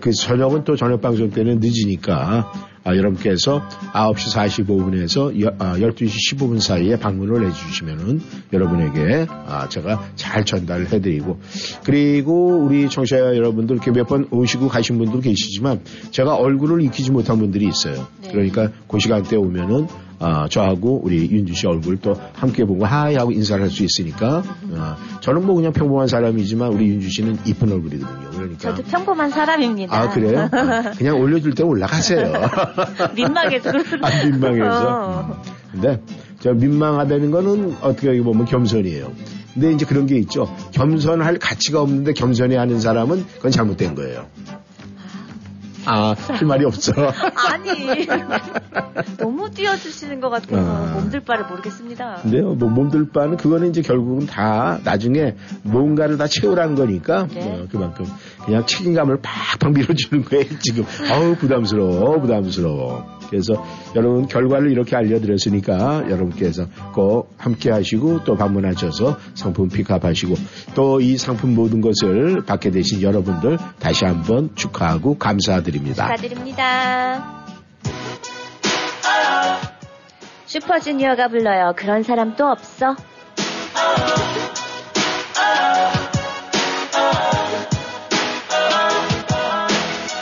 그 저녁은 또 저녁 방송 때는 늦으니까 아, 여러분께서 9시 45분에서 12시 15분 사이에 방문을 해주시면은 여러분에게 아, 제가 잘 전달을 해드리고 그리고 우리 청취자 여러분들 이렇게 몇 번 오시고 가신 분들 계시지만 제가 얼굴을 익히지 못한 분들이 있어요. 네. 그러니까 그 시간대 오면은 아, 저하고 우리 윤주 씨 얼굴 또 함께 보고 하이 하고 인사를 할 수 있으니까 아, 저는 뭐 그냥 평범한 사람이지만 우리 윤주 씨는 이쁜 얼굴이거든요. 그러니까 저도 평범한 사람입니다. 아 그래요? 아, <laughs> 그냥 올려줄 때 올라가세요. <laughs> 민망해서 그렇습니다. 아, 민망해서. 어. 근데 저 민망하다는 거는 어떻게 보면 겸손이에요. 근데 이제 그런 게 있죠. 겸손할 가치가 없는데 겸손해 하는 사람은 그건 잘못된 거예요. 아, 할 말이 없어. 아니 너무 띄워주시는 것 같아서 아. 몸둘 바를 모르겠습니다. 근데요, 뭐 몸들 바는 그거는 이제 결국은 다 나중에 뭔가를 다 채우라는 거니까 네. 어, 그만큼 그냥 책임감을 팍팍 밀어주는 거예요 지금. 아우 부담스러워, 부담스러워. 그래서 여러분 결과를 이렇게 알려드렸으니까 여러분께서 꼭 함께 하시고 또 방문하셔서 상품 픽업하시고 또 이 상품 모든 것을 받게 되신 여러분들 다시 한번 축하하고 감사드립니다. 축하드립니다. 슈퍼주니어가 불러요. 그런 사람 또 없어.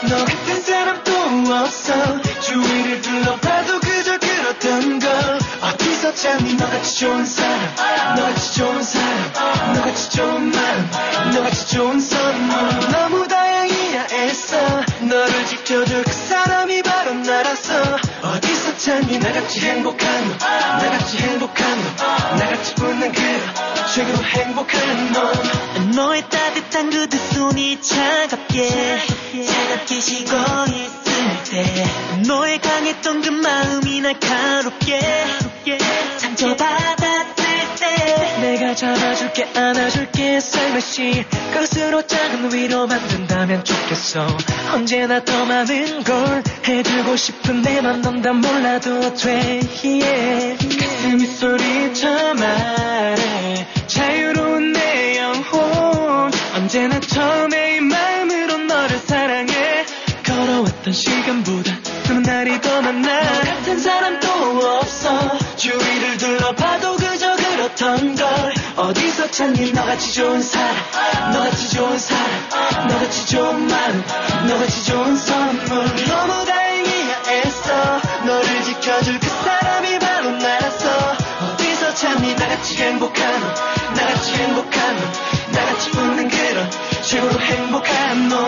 너 같은 사람 또 없어 주위를 찾니 너같이 좋은 사람 너같이 좋은 사람 너같이 좋은 마음 너같이 좋은 선물. 너무 다행이야 애써. 너를 지켜줄 그 사람이 바로 나라서. 어디서 찾니? 나같이 행복한 너 나같이 행복한 너 나같이 웃는 그 런 최고로 행복한 너 너의 따뜻한 그 두 손이 차갑게 차갑게. 식어 있을 때 너의 강했던 그 마음이 날카롭게 상처받았을 때 내가 잡아줄게 안아줄게 살며시. 그것으로 작은 위로 만든다면 좋겠어. 언제나 더 많은 걸 해주고 싶은 내 맘 넌 다 몰라도 돼. Yeah. 가슴이 소리쳐 말해 자유로운 내 영혼. 언제나 처음에 이 마음으로 너를 사랑해. 걸어왔던 시간보다 그 날이 더 많아. 너 같은 사람 찾니 너같이 좋은 사람 너같이 좋은 사람 너같이 좋은 마음 너같이 좋은 선물. 너무 다행이야 애써. 너를 지켜줄 그 사람이 바로 나라서. 어디서 찾니 나같이 행복한 너 나같이 행복한 너 나같이 웃는 그런 최고로 행복한 너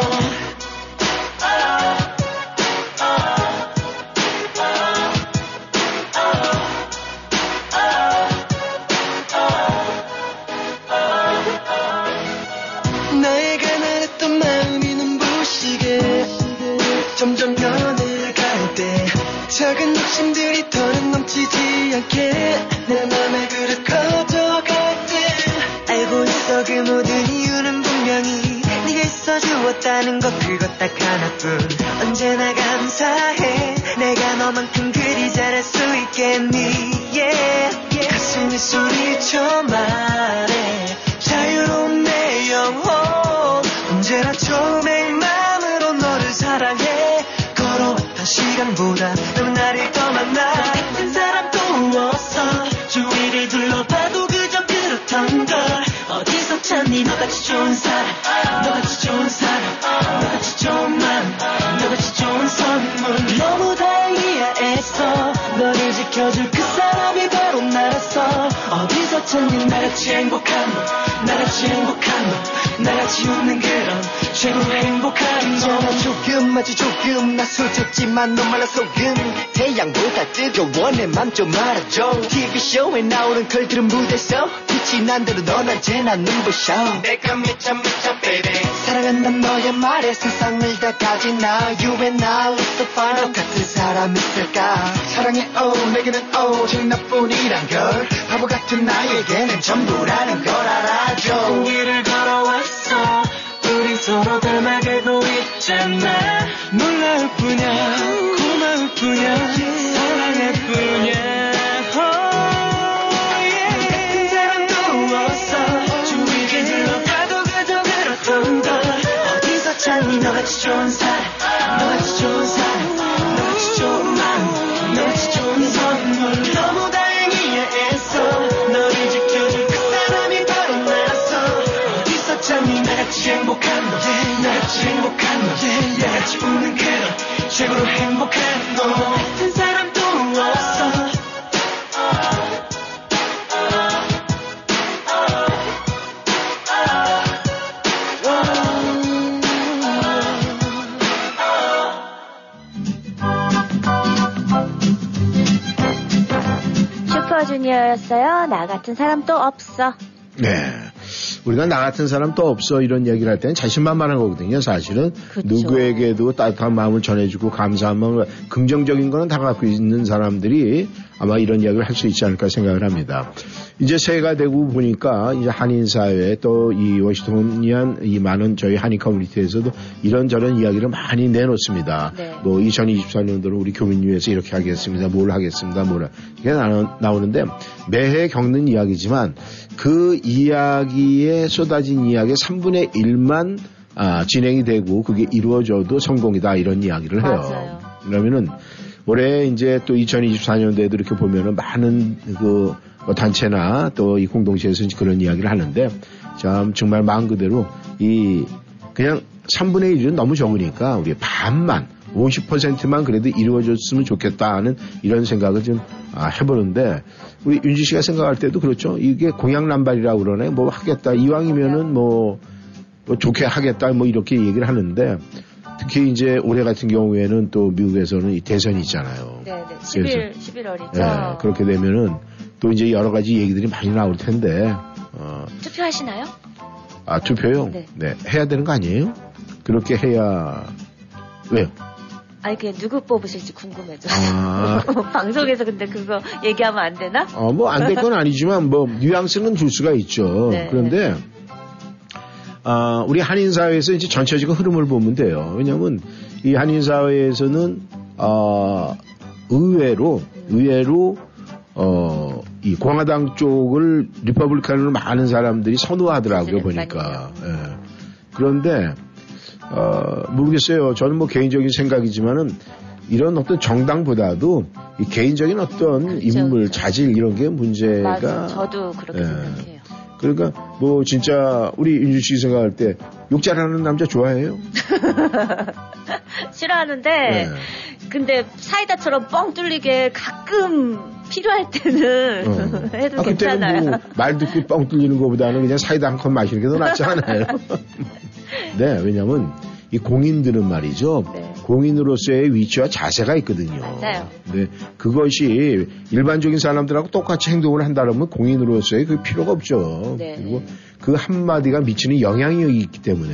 좀 알아줘. TV쇼에 나오는 걸들은 무대서 빛이 난 대로 넌 언제나 눈부셔. 내가 미쳐 미쳐 baby. 사랑한단 너의 말에 세상을 다 가진 나. You and I is the final 같은 사람 있을까? 사랑해 oh 내게는 오직 나뿐이란 걸. 바보 같은 나에게는 전부라는 걸 알아줘. 위를 걸어왔어. 우리 서로 닮아가고 있잖아 슈퍼주니어였어요. 나 같은 사람 또 없어. 네. 우리가 나 같은 사람 또 없어 이런 얘기를 할 때는 자신만만한 거거든요. 사실은 그쵸. 누구에게도 따뜻한 마음을 전해주고 감사한 마음을 긍정적인 거는 다 갖고 있는 사람들이 아마 이런 이야기를 할 수 있지 않을까 생각을 합니다. 이제 새해가 되고 보니까 이제 한인 사회 또 이 워싱턴이한 이 많은 저희 한인 커뮤니티에서도 이런저런 이야기를 많이 내놓습니다. 네. 뭐 2024년도는 우리 교민위에서 이렇게 하겠습니다. 뭘 하겠습니다. 뭐라 이게 나오- 나오는데 매해 겪는 이야기지만 그 이야기에 쏟아진 이야기의 3분의 1만 아, 진행이 되고 그게 이루어져도 성공이다 이런 이야기를 해요. 맞아요. 그러면은 올해 이제 또 2024년도에도 이렇게 보면은 많은 그뭐 단체나 또 이 공동체에서 그런 이야기를 하는데 참 정말 마음 그대로 이 그냥 3분의 1은 너무 적으니까 우리 반만 50%만 그래도 이루어졌으면 좋겠다는 이런 생각을 좀 아, 해보는데 우리 윤지 씨가 생각할 때도 그렇죠. 이게 공약남발이라고 그러네. 뭐 하겠다. 이왕이면은 뭐, 뭐 좋게 하겠다. 뭐 이렇게 얘기를 하는데 특히 이제 올해 같은 경우에는 또 미국에서는 이 대선이 있잖아요. 네 네. 11, 11월이죠. 예, 그렇게 되면은 또 이제 여러 가지 얘기들이 많이 나올 텐데, 어, 투표하시나요? 아, 투표요? 네. 해야 되는 거 아니에요? 그렇게 해야, 왜요? 아니, 그냥 누구 뽑으실지 궁금해져. 아. <laughs> 방송에서 근데 그거 얘기하면 안 되나? 어, 뭐, 안 될 건 아니지만, 뭐, 뉘앙스는 줄 수가 있죠. 네, 그런데, 아, 우리 한인 사회에서 이제 전체적인 흐름을 보면 돼요. 왜냐면, 이 한인 사회에서는, 아, 의외로, 의외로, 어, 이 공화당 쪽을 Republican으로 많은 사람들이 선호하더라고요, 보니까. 예. 그런데, 어, 모르겠어요. 저는 뭐 개인적인 생각이지만은 이런 어떤 정당보다도 이 개인적인 어떤 인물, 자질 이런 게 문제가. 그렇죠, 맞아. 저도 그렇게 예. 생각해요. 그러니까 뭐 진짜 우리 윤주 씨 생각할 때 욕 잘하는 남자 좋아해요? <laughs> 싫어하는데, 네. 근데 사이다처럼 뻥 뚫리게 가끔 필요할 때는 어. <laughs> 해도 아, 괜찮아요. 뭐 말 듣고 뻥 뚫리는 것보다는 그냥 사이다 한 컵 마시는 게 더 낫지 않아요? <laughs> 네, 왜냐면 이 공인들은 말이죠. 공인으로서의 위치와 자세가 있거든요. 맞아요. 네, 그것이 일반적인 사람들하고 똑같이 행동을 한다면 공인으로서의 그 필요가 없죠. 네. 그리고 그 한마디가 미치는 영향력이 있기 때문에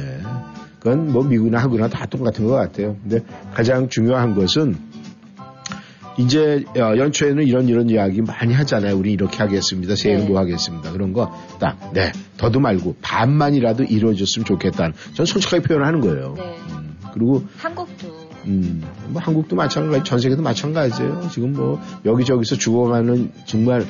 그건 뭐 미국이나 한국이나 다 똑같은 것 같아요. 근데 가장 중요한 것은 이제 어, 연초에는 이런 이런 이야기 많이 하잖아요. 우리 이렇게 하겠습니다. 새해는 네. 뭐 하겠습니다. 그런 거 딱, 네, 더도 말고 반만이라도 이루어졌으면 좋겠다는. 전 솔직하게 표현하는 거예요. 네. 그리고 한국도 음, 뭐 한국도 마찬가지, 전 세계도 마찬가지예요. 지금 뭐 여기저기서 죽어가는 정말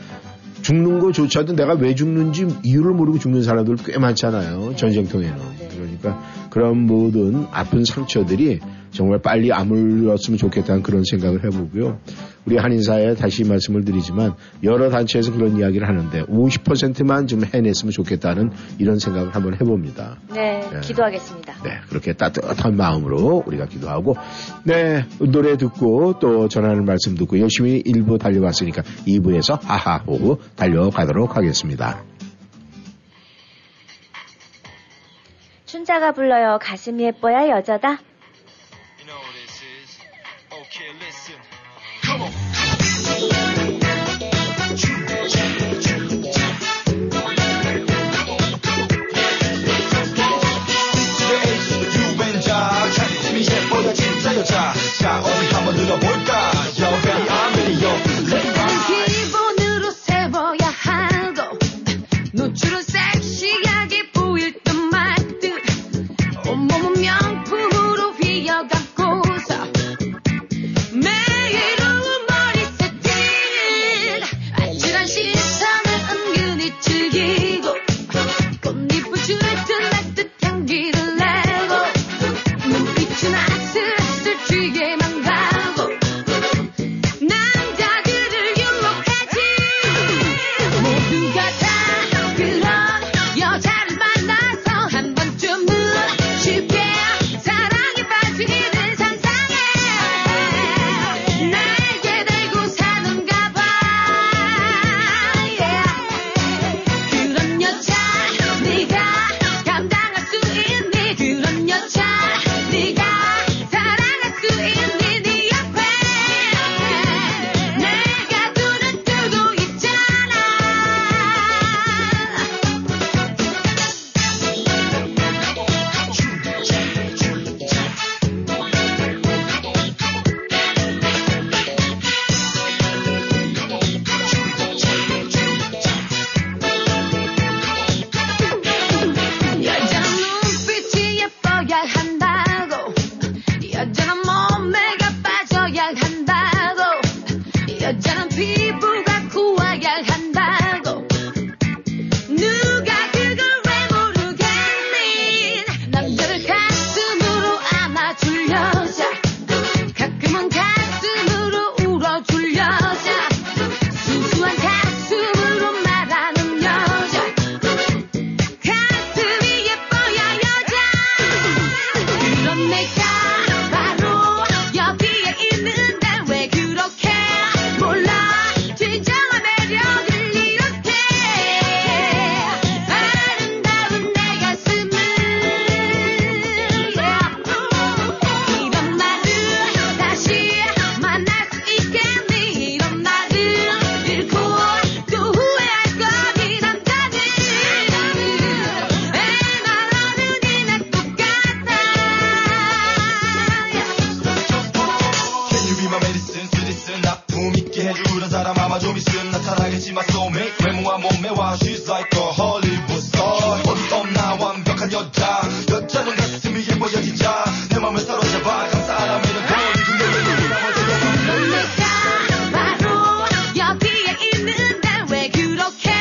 죽는 거조차도 내가 왜 죽는지 이유를 모르고 죽는 사람들 꽤 많잖아요. 전쟁통에는. 그러니까 그런 모든 아픈 상처들이 정말 빨리 아물었으면 좋겠다는 그런 생각을 해보고요. 우리 한인사에 다시 말씀을 드리지만 여러 단체에서 그런 이야기를 하는데 50%만 좀 해냈으면 좋겠다는 이런 생각을 한번 해봅니다. 네, 네. 기도하겠습니다. 네, 그렇게 따뜻한 마음으로 우리가 기도하고 네, 노래 듣고 또 전하는 말씀 듣고 열심히 1부 달려왔으니까 2부에서 하하 오고 달려가도록 하겠습니다. 춘자가 불러요 가슴이 예뻐야 여자다. 자, 어디 한번 들어볼까? okay.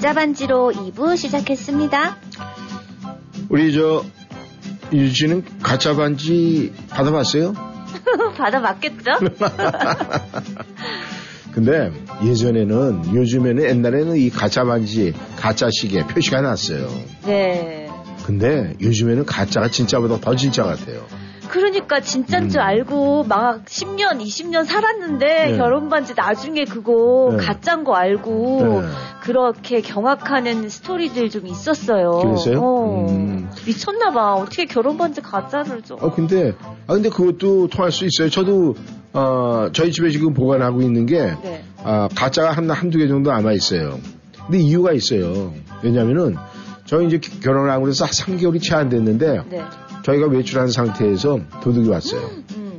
선풍의 가짜 반지로 2부 시작했습니다. 우리 저 유지는 가짜 반지 받아봤어요? <laughs> 받아봤겠죠? <laughs> 근데 예전에는 요즘에는 옛날에는 이 가짜 반지 가짜 시계 표시가 났어요. 네. 근데 요즘에는 가짜가 진짜보다 더 진짜 같아요. 그러니까 진짠 줄 음. 알고 막 10년, 20년 살았는데 네. 결혼 반지 나중에 그거 네. 가짜인 거 알고 네. 그렇게 경악하는 스토리들 좀 있었어요. 그랬어요? 어. 음. 미쳤나 봐. 어떻게 결혼 반지 가짜를 줘? 어 근데 아 근데 그것도 통할 수 있어요. 저도 어 저희 집에 지금 보관하고 있는 게 네. 아, 가짜가 한, 한두 개 정도 남아 있어요. 근데 이유가 있어요. 왜냐면은 저희 이제 결혼을 하고 그래서 한 3개월이 채 안 됐는데 네. 저희가 외출한 상태에서 도둑이 왔어요. 음.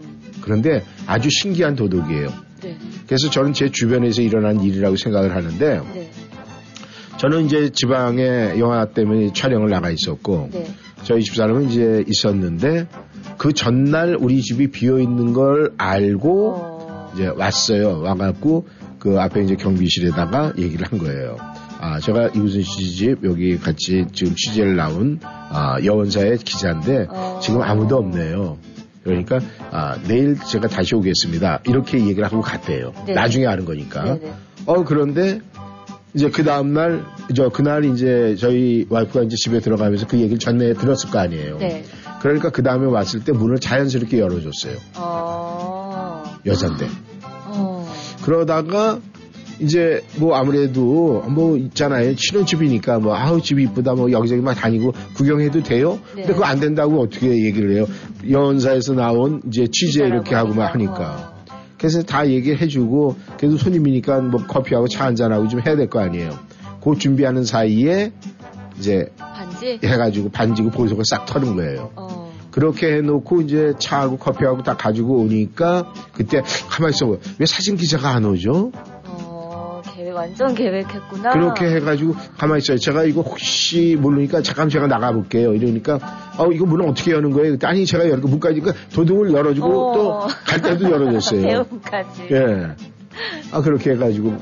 그런데 아주 신기한 도둑이에요. 네. 그래서 저는 제 주변에서 일어난 일이라고 생각을 하는데 네. 저는 이제 지방에 영화 때문에 촬영을 나가 있었고 네. 저희 집 사람은 이제 있었는데 그 전날 우리 집이 비어 있는 걸 알고 어. 이제 왔어요. 와갖고 그 앞에 이제 경비실에다가 얘기를 한 거예요. 아, 제가 이우순 씨집 여기 같이 지금 취재를 나온 아, 여원사의 기자인데 어. 지금 아무도 없네요. 그러니까 아, 내일 제가 다시 오겠습니다. 이렇게 얘기를 하고 갔대요. 네. 나중에 아는 거니까. 네네. 어 그런데 이제 그 다음 날, 저 그날 이제 저희 와이프가 이제 집에 들어가면서 그 얘기를 전에 들었을 거 아니에요. 네. 그러니까 그 다음에 왔을 때 문을 자연스럽게 열어줬어요. 어. 여잔데. 어. 그러다가 이제 뭐 아무래도 뭐 있잖아요. 신혼집이니까 뭐 아우 집이 이쁘다 뭐 여기저기 막 다니고 구경해도 돼요. 네. 근데 그거 안 된다고 어떻게 얘기를 해요. 연사에서 나온 이제 취재 이렇게 하고 막 하니까. 어. 그래서 다 얘기를 해주고 그래도 손님이니까 뭐 커피하고 차 한잔하고 좀 해야 될 거 아니에요. 그 준비하는 사이에 이제 반지? 해가지고 반지고 보석을 싹 털은 거예요. 어. 그렇게 해놓고 이제 차하고 커피하고 다 가지고 오니까 그때 가만히 있어 왜 사진 기자가 안 오죠? 완전 계획했구나. 그렇게 해가지고 가만히 있어요. 제가 이거 혹시 모르니까 잠깐 제가 나가볼게요. 이러니까 어 이거 문은 어떻게 여는 거예요? 아니 제가 열고 문까지 그 도둑을 열어주고 어. 또갈 때도 열어줬어요. <laughs> 배움까지. 예. 아 그렇게 해가지고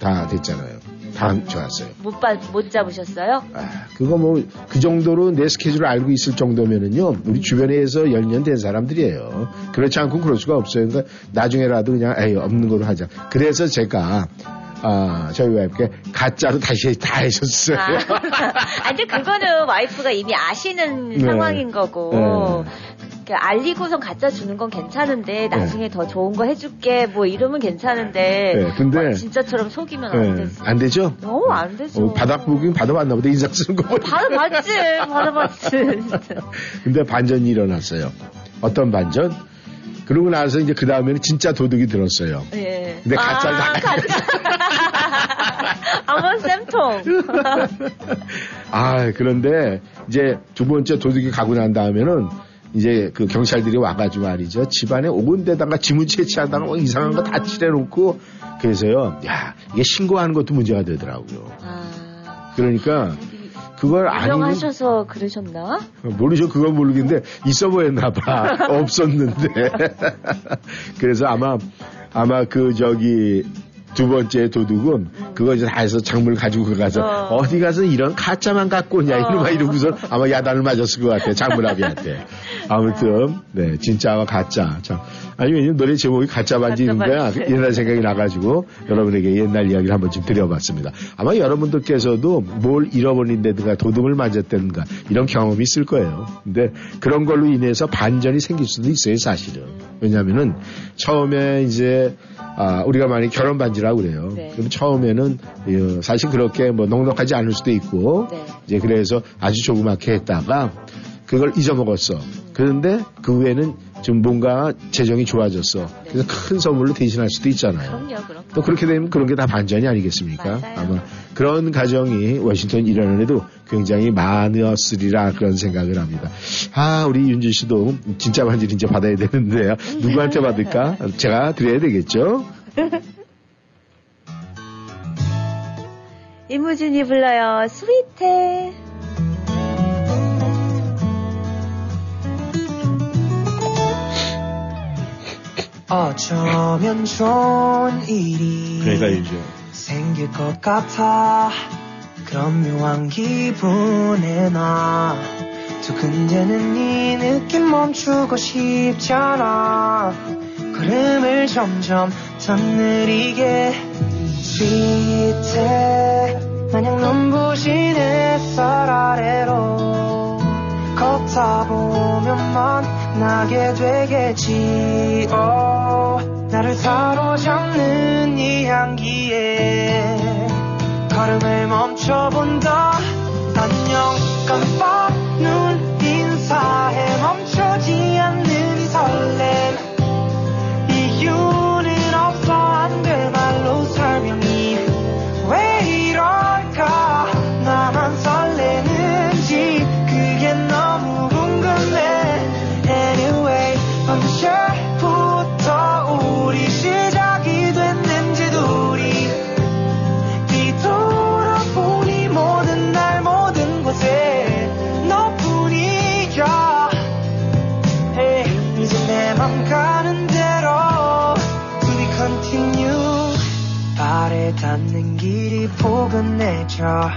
다 됐잖아요. 다 좋았어요. 못, 봐, 못 잡으셨어요? 아, 그거 뭐 그 정도로 내 스케줄을 알고 있을 정도면은요 우리 주변에서 열 년 된 사람들이에요. 그렇지 않고 그럴 수가 없어요. 그러니까 나중에라도 그냥 에이 없는 걸로 하자. 그래서 제가 아 저희 와이프께 가짜로 다시 다 해줬어요. 아, <laughs> 아, 근데 그거는 와이프가 이미 아시는 네. 상황인 거고. 네. 그러니까 알리고선 가짜 주는 건 괜찮은데 나중에 더 좋은 거 해줄게 뭐 이러면 괜찮은데 네, 근데- 막 진짜처럼 속이면 안 예, 되지. 안 되죠? 어, 안 되죠. 어, 바닥보긴 받아봤나 보다 인상 쓰는 거 보니까. 받아봤지, 받아봤지. 근데 반전이 일어났어요. 어떤 반전? 그러고 나서 이제 그 다음에는 진짜 도둑이 들었어요. 예. 근데 아, 다- 가짜. <laughs> 아무 쌤통. 아, 그런데 이제 두 번째 도둑이 가고 난 다음에는 이제 그 경찰들이 와가지고 말이죠. 집안에 온 데다가 지문 채취하다가 뭐 이상한 거 다 칠해놓고 그래서요. 야, 이게 신고하는 것도 문제가 되더라고요. 아, 그러니까 그걸 아니면 유명하셔서 그러셨나? 모르죠. 그건 모르겠는데 있어 보였나 봐. <laughs> 없었는데. <laughs> 그래서 아마 아마 그 저기 두 번째 도둑은 그거 이제 다 해서 작물 가지고 가서 어. 어. 디 가서 이런 가짜만 갖고 오냐 어. 이러면 이러고서 아마 야단을 맞았을 것 같아요. 작물아비한테. <laughs> 아무튼 네 진짜와 가짜. 참 아니 왜냐면 노래 제목이 가짜 반지 이런 거야. 반지. 옛날 생각이 나가지고 여러분에게 옛날 이야기를 한번 좀 드려봤습니다. 아마 여러분들께서도 뭘 잃어버린다든가 도둑을 맞았다든가 이런 경험이 있을 거예요. 근데 그런 걸로 인해서 반전이 생길 수도 있어요, 사실은. 왜냐면은 처음에 이제 아, 우리가 많이 결혼 반지라고 그래요. 네. 그럼 처음에는 어, 사실 그렇게 뭐 넉넉하지 않을 수도 있고 네. 이제 그래서 아주 조그맣게 했다가 그걸 잊어먹었어. 그런데 그 후에는 좀 뭔가 재정이 좋아졌어. 그래서 큰 선물로 대신할 수도 있잖아요. 그럼요, 그럼. 또 그렇게 되면 그런 게 다 반전이 아니겠습니까? 맞아요. 아마 그런 가정이 워싱턴 일원에도 굉장히 많았으리라 그런 생각을 합니다. 아, 우리 윤주 씨도 진짜 반지를 이제 받아야 되는데요. 누구한테 받을까? <laughs> 제가 드려야 되겠죠? 이무진이 불러요. 스위트. 어쩌면 좋은 일이 그러니까 이제 생길 것 같아. 그런 묘한 기분에 나 두근대는 이 느낌 멈추고 싶잖아. 걸음을 점점 더 느리게 빛에 마냥 눈부신 햇살 아래로 걷다 보면 만나게 되겠지. oh, 사로잡는 이 향기에 걸음을 멈춰본다 포근해져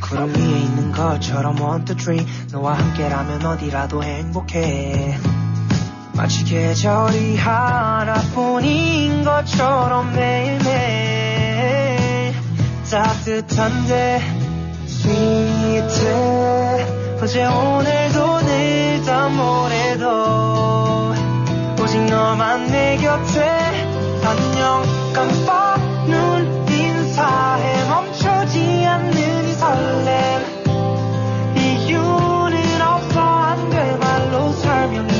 구름 위에 있는 것처럼 want to dream. 너와 함께라면 어디라도 행복해. 마치 계절이 하나뿐인 것처럼 매일매일 따뜻한데 sweet해 어제 오늘도 내일도 모레도 오직 너만 내 곁에 안녕 깜빡 않는 이 설렘 이유는 없어 안될 말로 설명이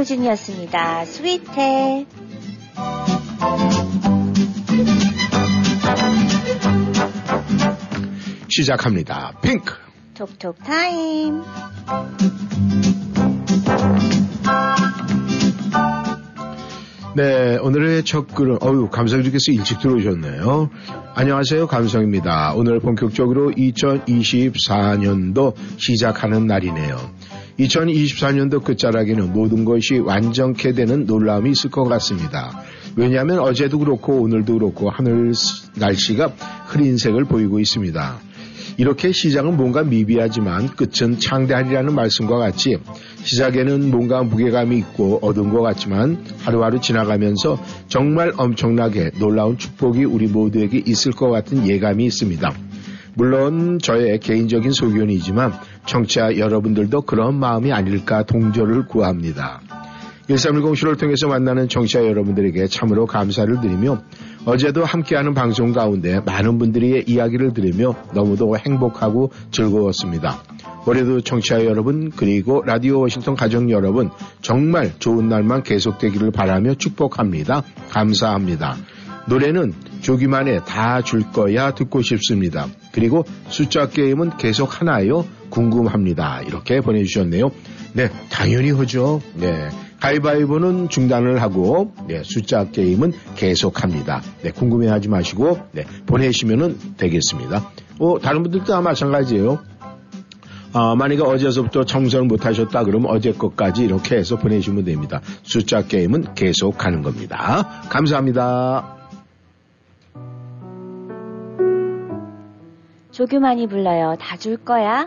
이무진이었습니다. 스윗해. 시작합니다. 핑크. 톡톡 타임. 네, 오늘의 첫 글은, 어유 감성님께서 일찍 들어오셨네요. 안녕하세요, 감성입니다. 오늘 본격적으로 2024년도 시작하는 날이네요. 2024년도 끝자락에는 모든 것이 완전케 되는 놀라움이 있을 것 같습니다. 왜냐하면 어제도 그렇고 오늘도 그렇고 하늘 날씨가 흐린색을 보이고 있습니다. 이렇게 시작은 뭔가 미비하지만 끝은 창대하리라는 말씀과 같이 시작에는 뭔가 무게감이 있고 어두운 것 같지만 하루하루 지나가면서 정말 엄청나게 놀라운 축복이 우리 모두에게 있을 것 같은 예감이 있습니다. 물론 저의 개인적인 소견이지만 청취자 여러분들도 그런 마음이 아닐까 동조를 구합니다. 1310쇼를 통해서 만나는 청취자 여러분들에게 참으로 감사를 드리며 어제도 함께하는 방송 가운데 많은 분들의 이야기를 들으며 너무도 행복하고 즐거웠습니다. 올해도 청취자 여러분 그리고 라디오 워싱턴 가족 여러분 정말 좋은 날만 계속되기를 바라며 축복합니다. 감사합니다. 노래는 조기만에 다줄 거야 듣고 싶습니다. 그리고 숫자 게임은 계속 하나요? 궁금합니다. 이렇게 보내주셨네요. 네, 당연히 하죠. 네. 가위바위보는 중단을 하고 네, 숫자 게임은 계속 합니다. 네, 궁금해 하지 마시고 네, 보내시면 되겠습니다. 어, 다른 분들도 다 마찬가지예요. 아, 만약에 어제서부터 청소를 못 하셨다 그러면 어제 것까지 이렇게 해서 보내시면 됩니다. 숫자 게임은 계속 가는 겁니다. 감사합니다. 조규만이 불러요. 다 줄 거야.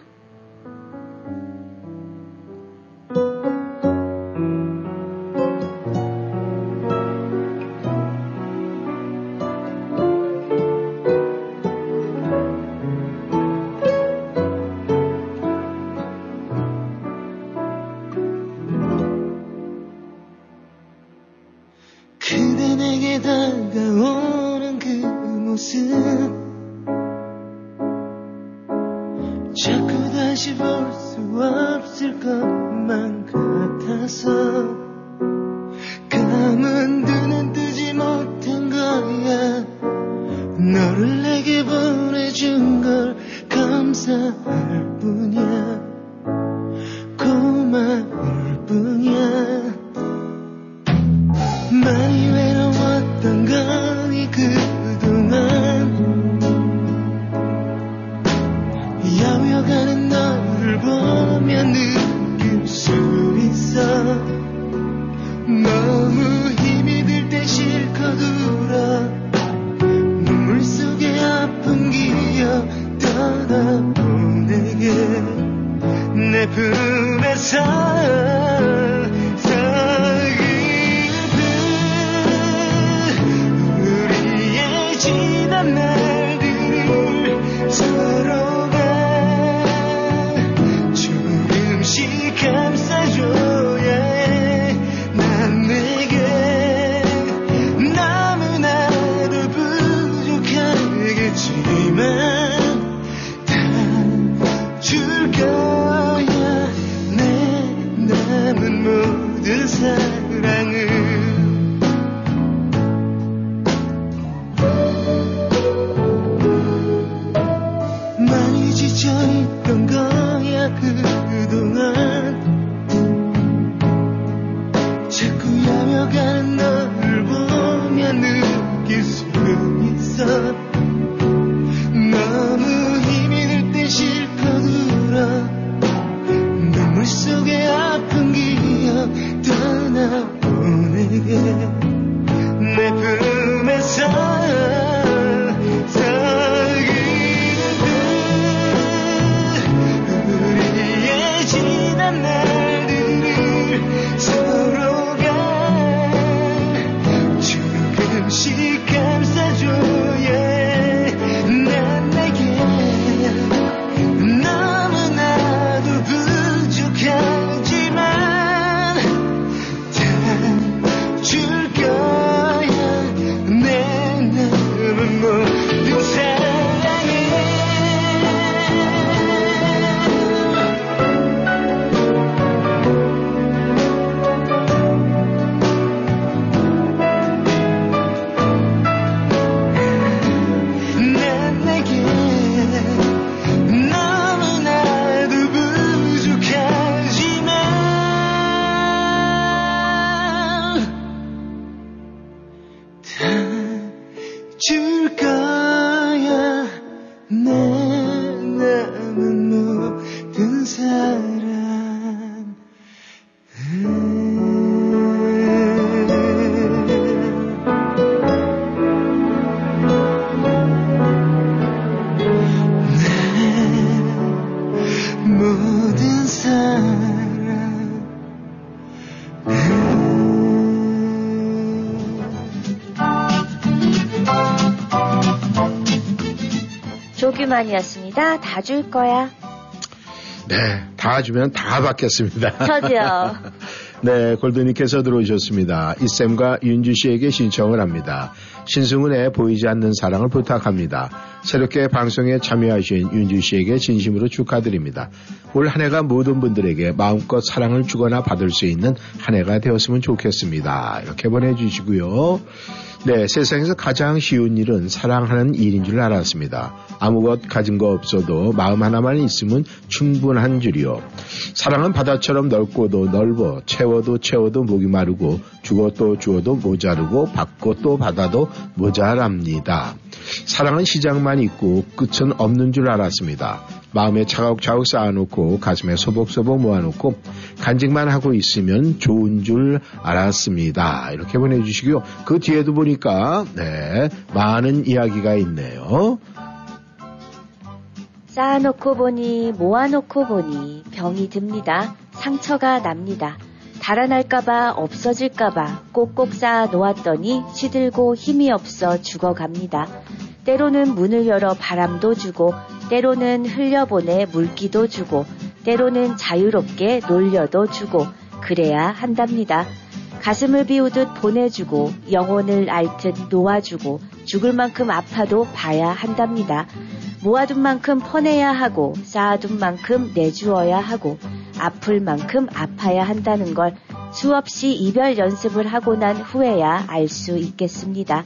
조규만이었습니다. 다 줄 거야. 네, 다 주면 다 받겠습니다. 저도요. <laughs> 네, 골드님께서 들어오셨습니다. 이쌤과 윤주 씨에게 신청을 합니다. 신승훈의 보이지 않는 사랑을 부탁합니다. 새롭게 방송에 참여하신 윤주 씨에게 진심으로 축하드립니다. 올 한 해가 모든 분들에게 마음껏 사랑을 주거나 받을 수 있는 한 해가 되었으면 좋겠습니다. 이렇게 보내주시고요. 네, 세상에서 가장 쉬운 일은 사랑하는 일인 줄 알았습니다. 아무것 가진 거 없어도 마음 하나만 있으면 충분한 줄이요. 사랑은 바다처럼 넓고도 넓어 채워도 채워도 목이 마르고 또 주어도 모자르고 받고 또 받아도 모자랍니다. 사랑은 시작만 있고 끝은 없는 줄 알았습니다. 마음에 차곡차곡 쌓아놓고 가슴에 소복소복 모아놓고 간직만 하고 있으면 좋은 줄 알았습니다. 이렇게 보내주시고요. 그 뒤에도 보니까 네 많은 이야기가 있네요. 쌓아놓고 보니 모아놓고 보니 병이 듭니다. 상처가 납니다. 달아날까봐 없어질까봐 꼭꼭 쌓아 놓았더니 시들고 힘이 없어 죽어갑니다. 때로는 문을 열어 바람도 주고 때로는 흘려보내 물기도 주고 때로는 자유롭게 놀려도 주고 그래야 한답니다. 가슴을 비우듯 보내주고 영혼을 앓듯 놓아주고 죽을 만큼 아파도 봐야 한답니다. 모아둔 만큼 퍼내야 하고 쌓아둔 만큼 내주어야 하고 아플 만큼 아파야 한다는 걸 수없이 이별 연습을 하고 난 후에야 알 수 있겠습니다.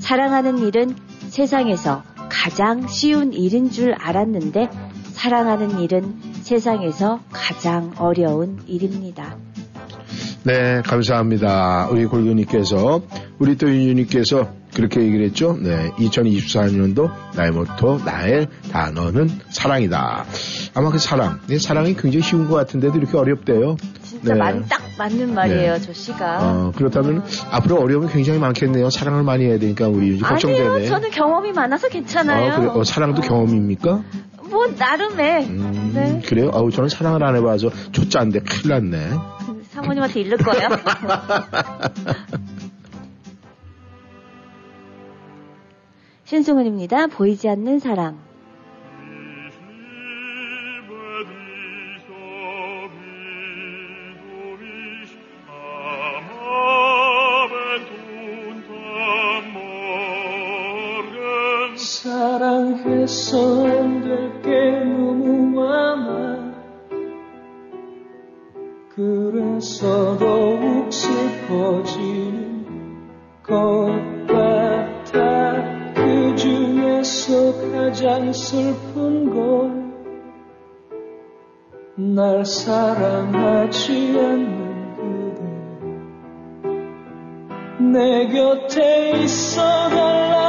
사랑하는 일은 세상에서 가장 쉬운 일인 줄 알았는데 사랑하는 일은 세상에서 가장 어려운 일입니다. 네, 감사합니다. 우리 골드님께서, 우리 또 윤주님께서 그렇게 얘기를 했죠. 네, 2024년도 나의 모토, 나의 단어는 사랑이다. 아마 그 사랑, 네, 사랑이 굉장히 쉬운 것 같은데도 이렇게 어렵대요. 진짜 네. 만, 딱 맞는 말이에요, 네. 저 씨가. 어, 그렇다면 앞으로 어려움이 굉장히 많겠네요. 사랑을 많이 해야 되니까 우리 걱정되네. 아니요, 저는 경험이 많아서 괜찮아요. 아, 그래? 어, 사랑도 경험입니까? 뭐 나름의 음, 네. 그래요? 아우, 저는 사랑을 안 해봐서 조짜인데 큰일 났네. 사모님한테 잃을 거예요. <laughs> 신승훈입니다. 보이지 않는 사랑. 사랑해서 안될게 너무 많아 그래서 더욱 슬퍼지는 것 같아 그 중에서 가장 슬픈 건 날 사랑하지 않는 그대. 내 곁에 있어 달라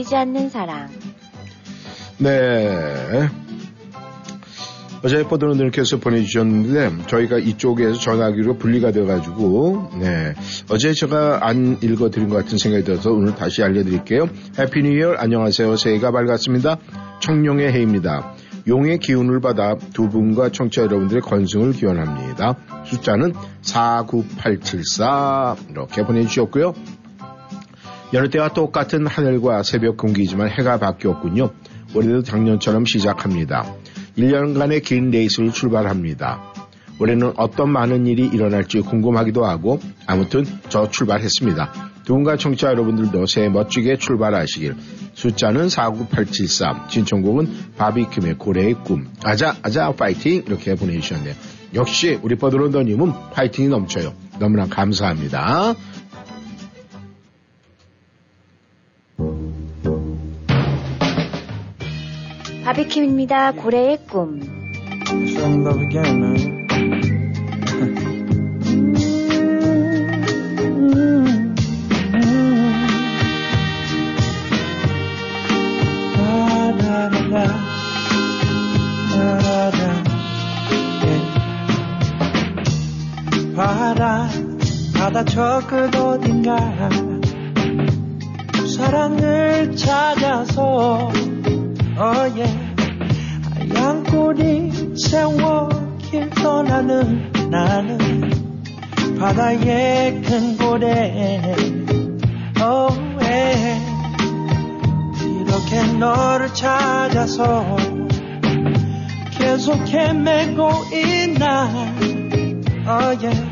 보이지 않는 사랑. 네. 어제 포도는들께서 보내주셨는데 저희가 이쪽에서 전화기로 분리가 돼가지고 네 어제 제가 안 읽어드린 것 같은 생각이 들어서 오늘 다시 알려드릴게요. Happy New Year 안녕하세요. 새해가 밝았습니다. 청룡의 해입니다. 용의 기운을 받아 두 분과 청취자 여러분들의 건승을 기원합니다. 숫자는 49874 이렇게 보내주셨고요. 여느 때와 똑같은 하늘과 새벽 공기지만 해가 바뀌었군요. 올해도 작년처럼 시작합니다. 1년간의 긴 레이스를 출발합니다. 올해는 어떤 많은 일이 일어날지 궁금하기도 하고 아무튼 저 출발했습니다. 누군가 청취자 여러분들도 새해 멋지게 출발하시길 숫자는 49873 신청곡은 바비킴의 고래의 꿈 아자 아자 파이팅 이렇게 보내주셨네요. 역시 우리 버드론더님은 파이팅이 넘쳐요. 너무나 감사합니다. 바비킴입니다. 고래의 꿈. 바다, 바다 저 끝 어딘가 사랑을 찾아서 oh yeah. 꼬리 세워 길 떠나는 나는 바다의 큰 고래 oh yeah. 이렇게 너를 찾아서 계속 헤매고 있나 oh yeah.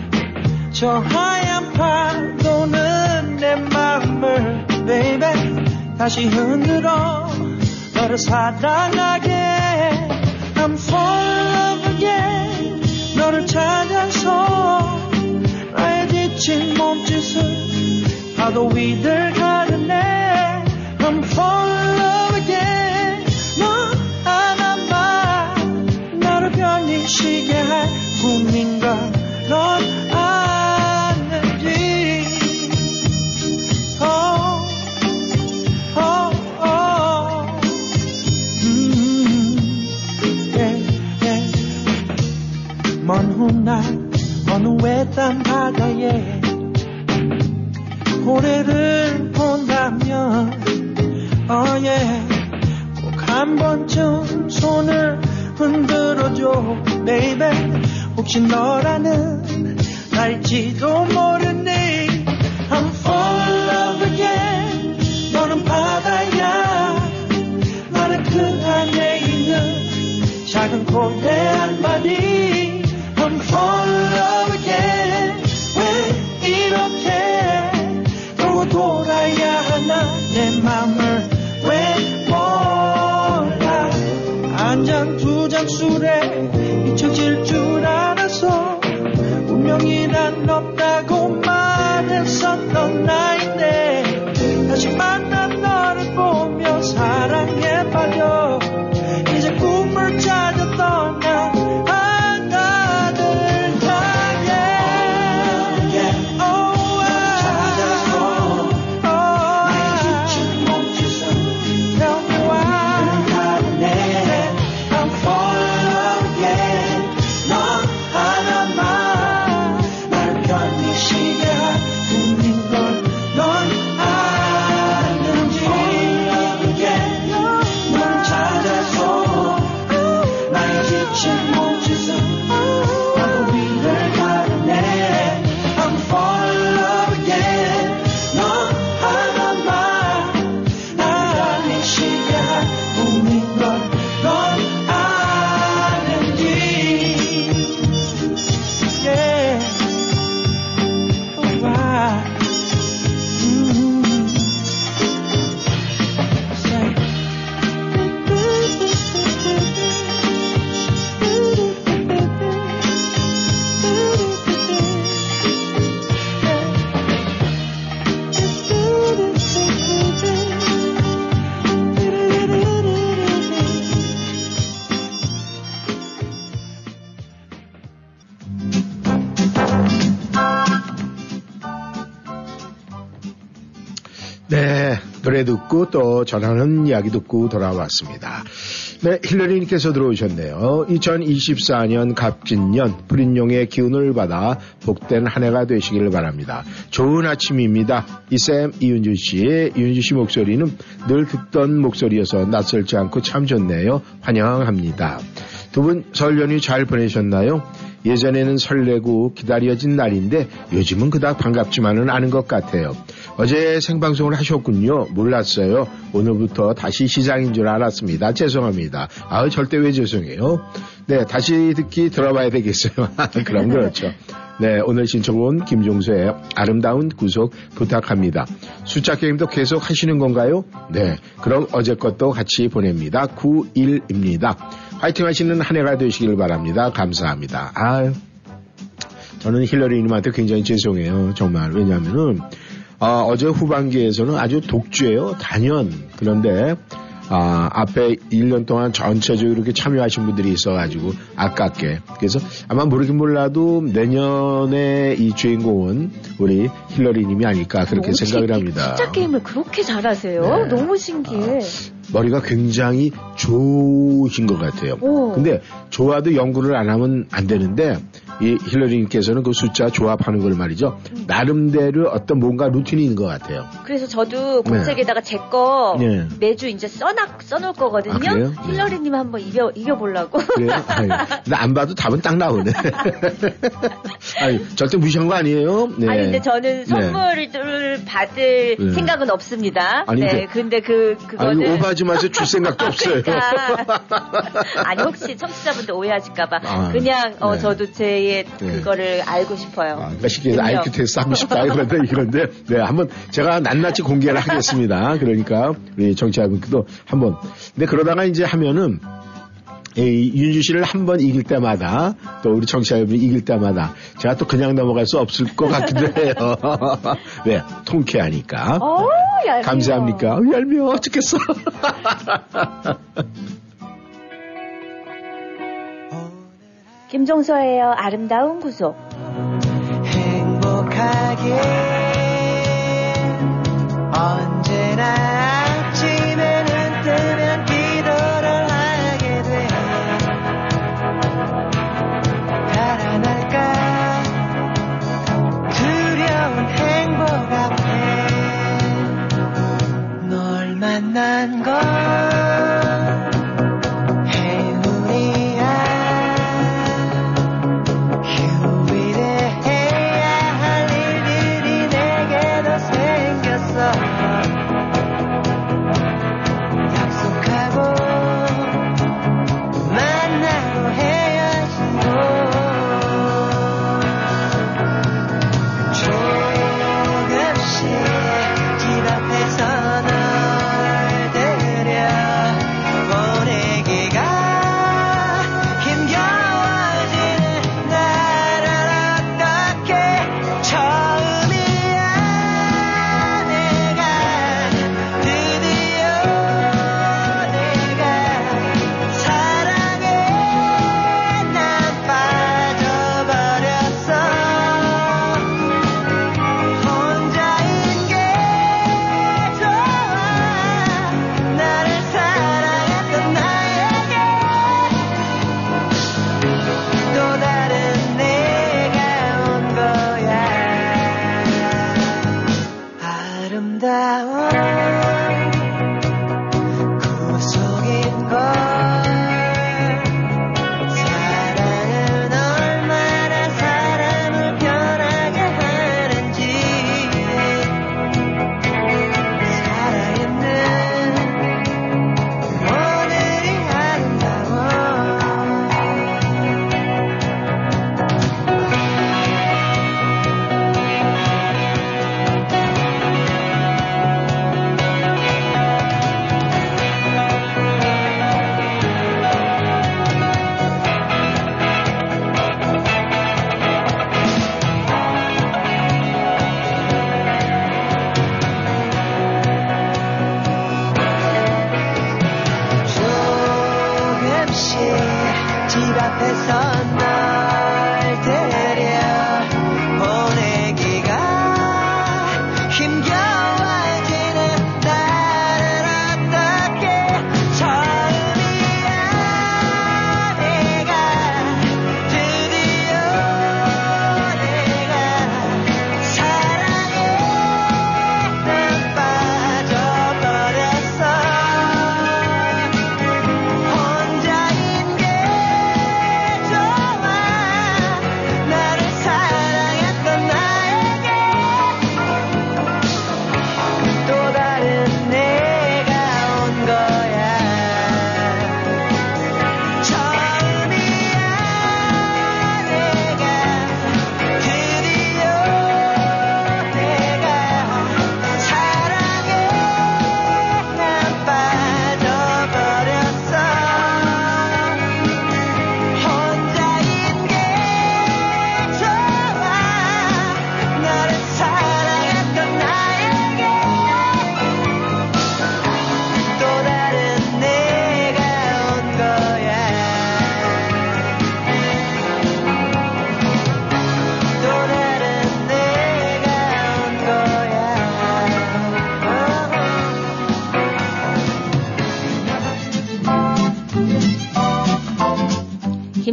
저 하얀 파도는 내 마음을 baby 다시 흔들어 너를 사랑하게 Again 너를 찾아서 나의 지친 몸짓을 파도 위를 가르네 I'm fall in love again 너 하나만 나를 편히 쉬게 할 꿈인 듣고 또 전하는 이야기 듣고 돌아왔습니다. 네, 힐러리님께서 들어오셨네요. 2024년 갑진년 불인용의 기운을 받아 복된 한 해가 되시기를 바랍니다. 좋은 아침입니다. 이쌤 이윤주 씨의 이윤주 씨 목소리는 늘 듣던 목소리여서 낯설지 않고 참 좋네요. 환영합니다. 두 분 설 연휴 잘 보내셨나요? 예전에는 설레고 기다려진 날인데 요즘은 그닥 반갑지만은 않은 것 같아요. 어제 생방송을 하셨군요. 몰랐어요. 오늘부터 다시 시작인 줄 알았습니다. 죄송합니다. 아우 절대 왜 죄송해요. 네, 다시 듣기 들어봐야 되겠어요. <laughs> 그럼 그렇죠. 네, 오늘 신청은 김종수의 아름다운 구속 부탁합니다. 숫자 게임도 계속 하시는 건가요? 네, 그럼 어제 것도 같이 보냅니다. 91입니다. 화이팅 하시는 한 해가 되시길 바랍니다. 감사합니다. 아유, 저는 힐러리님한테 굉장히 죄송해요. 정말. 왜냐하면은, 아, 어제 후반기에서는 아주 독주예요. 단연. 그런데, 아, 앞에 1년 동안 전체적으로 이렇게 참여하신 분들이 있어가지고 아깝게. 그래서 아마 모르긴 몰라도 내년에 이 주인공은 우리 힐러리님이 아닐까 그렇게 생각을 합니다. 숫자 게임을 그렇게 잘하세요? 네. 너무 신기해. 머리가 굉장히 좋으신 것 같아요. 오. 근데 좋아도 연구를 안 하면 안 되는데 이 힐러리님께서는 그 숫자 조합하는 걸 말이죠. 음. 나름대로 어떤 뭔가 루틴이 있는 것 같아요. 그래서 저도 공책에다가 제거 네. 매주 이제 써놔, 써놓을 거거든요. 아, 그래요? 네. 힐러리님 한번 이겨, 이겨보려고. 그래요? <laughs> 아유, 근데 안 봐도 답은 딱 나오네. <laughs> 아니, 절대 무시한 거 아니에요? 네. 아니 근데 저는 선물을 받을 네. 생각은 없습니다. 아니, 네, 근데 그 아니, 그거는 오 바지 마세요. 줄 생각도 <laughs> 없어요. 그러니까. <laughs> 아니 혹시 청취자분들 오해하실까봐 아, 그냥 어 네. 저도 제의 네. 그거를 알고 싶어요. 아, 그러니까 쉽게 해서. IQ 테스트 하고 싶다 그런데 이런데 네 한번 제가 낱낱이 공개를 하겠습니다. 그러니까 우리 정치자분들도 한번 근데 그러다가 이제 하면은 이 윤주 씨를 한 번 이길 때마다 또 우리 청취자분이 이길 때마다 제가 또 그냥 넘어갈 수 없을 것 같기도 해요. <laughs> 네, 통쾌하니까. 어, 얄미워. 감사합니까? 어, 얄미워 죽겠어. <laughs> 김종서예요. 아름다운 구속. 행복하게 언제나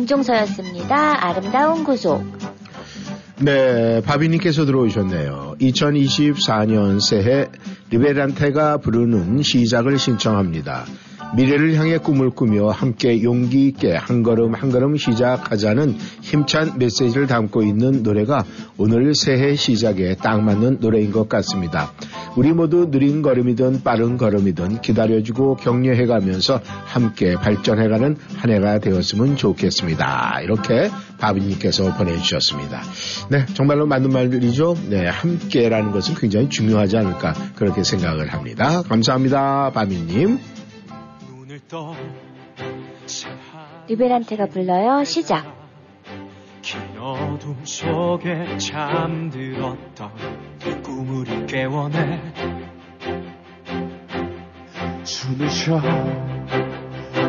김종서였습니다. 아름다운 구속. 네, 바비님께서 들어오셨네요. 2024년 새해 리베란테가 부르는 시작을 신청합니다. 미래를 향해 꿈을 꾸며 함께 용기 있게 한 걸음 한 걸음 시작하자는 힘찬 메시지를 담고 있는 노래가 오늘 새해 시작에 딱 맞는 노래인 것 같습니다. 우리 모두 느린 걸음이든 빠른 걸음이든 기다려주고 격려해가면서 함께 발전해가는 한 해가 되었으면 좋겠습니다. 이렇게 바비님께서 보내주셨습니다. 네, 정말로 맞는 말들이죠. 네, 함께라는 것은 굉장히 중요하지 않을까 그렇게 생각을 합니다. 감사합니다, 바비님. 리베란테가 불러요. 시작. 긴 어둠 속에 잠들었던 그 꿈을 깨워내. 숨을 쉬어.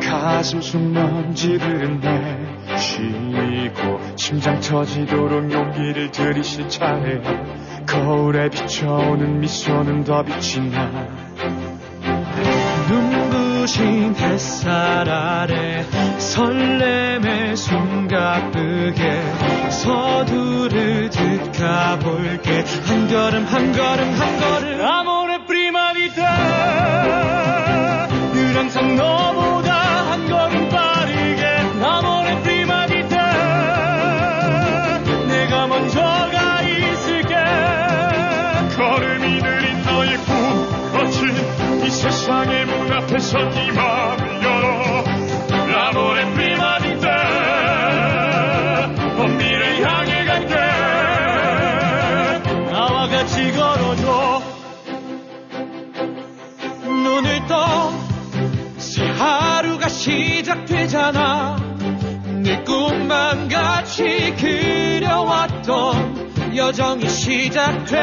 가슴 속 먼지들은 내쉬고 심장 터지도록 용기를 들이실 차례. 거울에 비춰오는 미소는 더 빛이 나 눈 부신 햇살 아래 설렘의 숨가쁘게 서두르듯 가볼게. 한 걸음 한 걸음 한 걸음. 아모레 프리마리타. 늘 항상 너보 앞에서 네 마음을 열어 라모레 먼 미래 향해 갈게. 나와 같이 걸어줘. 눈을 떠 새 하루가 시작되잖아. 늘 꿈만 같이 그려왔던 여정이 시작돼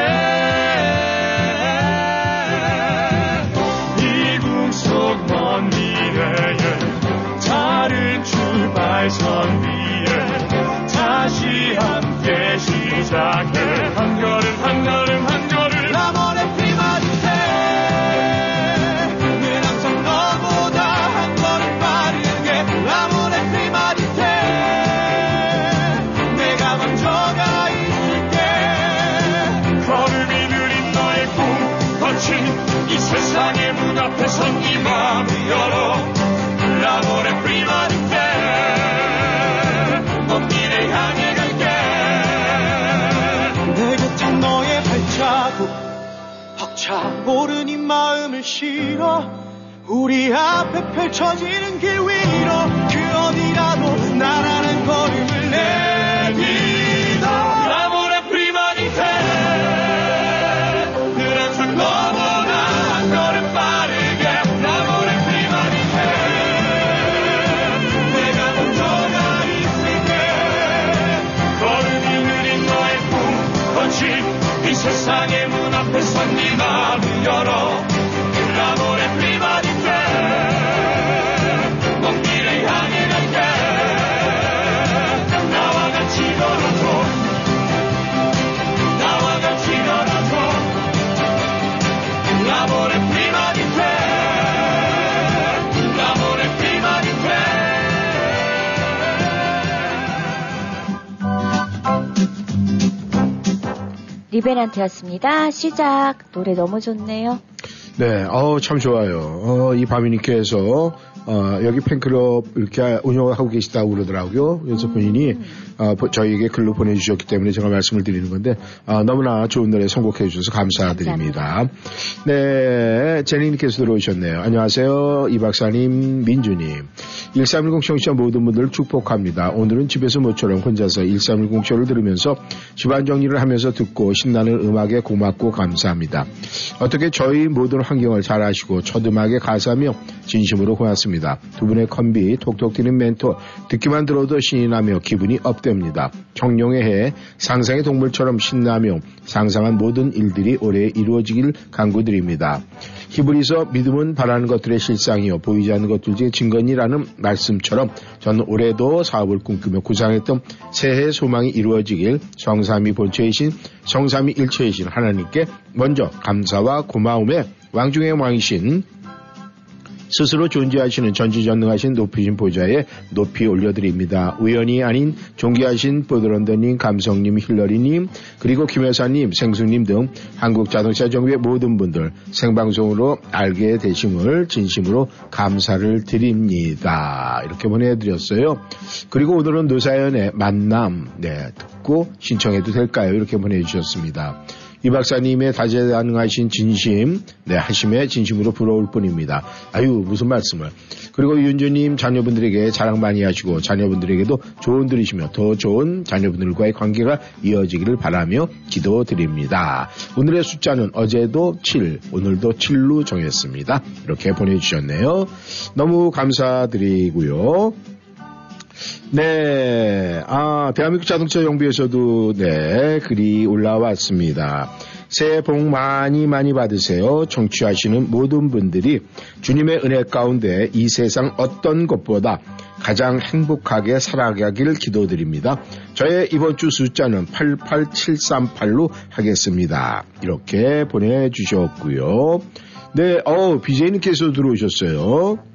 출발선 위에 다시 함께 시작해. 한 걸음 한 걸음 한 걸음. L'amore prima di te 늘 항상 너보다 한 걸음 빠르게 L'amore prima di te 내가 먼저 가 있을게. 걸음이 느린 너의 꿈 거친 이 세상의 문 네 마음을 열어 차오른 이 마음을 실어 우리 앞에 펼쳐지는 길 위로 그 어디라도 나라 리베란테였습니다. 시작. 노래 너무 좋네요. 네, 어우, 참 좋아요. 어, 이 바미님께서, 어, 여기 팬클럽 이렇게 운영하고 계시다고 그러더라고요. 그래서 본인이, 어, 보- 저희에게 글로 보내주셨기 때문에 제가 말씀을 드리는 건데, 어, 너무나 좋은 노래 선곡해 주셔서 감사드립니다. 네, 제니님께서 들어오셨네요. 안녕하세요. 이 박사님, 민주님. 1310 청취자 모든 분들 축복합니다. 오늘은 집에서 모처럼 혼자서 1310 쇼를 들으면서 집안 정리를 하면서 듣고 신나는 음악에 고맙고 감사합니다. 어떻게 저희 모든 환경을 잘 아시고 초음악에 가사하며 진심으로 고맙습니다. 두 분의 컴비, 톡톡 튀는 멘토, 듣기만 들어도 신이 나며 기분이 업됩니다. 청룡의 해, 상상의 동물처럼 신나며 상상한 모든 일들이 올해 이루어지길 간구드립니다. 히브리서 믿음은 바라는 것들의 실상이요 보이지 않는 것들 중에 증거니라는 말씀처럼 저는 올해도 사업을 꿈꾸며 구상했던 새해 소망이 이루어지길 성삼이 본체이신 성삼이 일체이신 하나님께 먼저 감사와 고마움에 왕중의 왕이신 스스로 존재하시는 전지전능하신 높이신 보좌에 높이 올려드립니다. 우연이 아닌 존귀하신 보드런더님, 감성님, 힐러리님, 그리고 김여사님, 생수님 등 한국자동차 정비의 모든 분들 생방송으로 알게 되심을 진심으로 감사를 드립니다. 이렇게 보내드렸어요. 그리고 오늘은 노사연의 만남, 네, 듣고 신청해도 될까요? 이렇게 보내주셨습니다. 이 박사님의 다재다능하신 진심, 네, 하심에 진심으로 부러울 뿐입니다. 아유, 무슨 말씀을. 그리고 윤주님 자녀분들에게 자랑 많이 하시고 자녀분들에게도 조언 들으시며 더 좋은 자녀분들과의 관계가 이어지기를 바라며 기도드립니다. 오늘의 숫자는 어제도 7, 오늘도 7로 정했습니다. 이렇게 보내주셨네요. 너무 감사드리고요. 네, 아, 대한민국 자동차 정비에서도 네, 글이 올라왔습니다. 새해 복 많이 많이 받으세요. 청취하시는 모든 분들이 주님의 은혜 가운데 이 세상 어떤 것보다 가장 행복하게 살아가길 기도드립니다. 저의 이번 주 숫자는 88738로 하겠습니다. 이렇게 보내주셨고요. 네, 어, BJ님께서 들어오셨어요.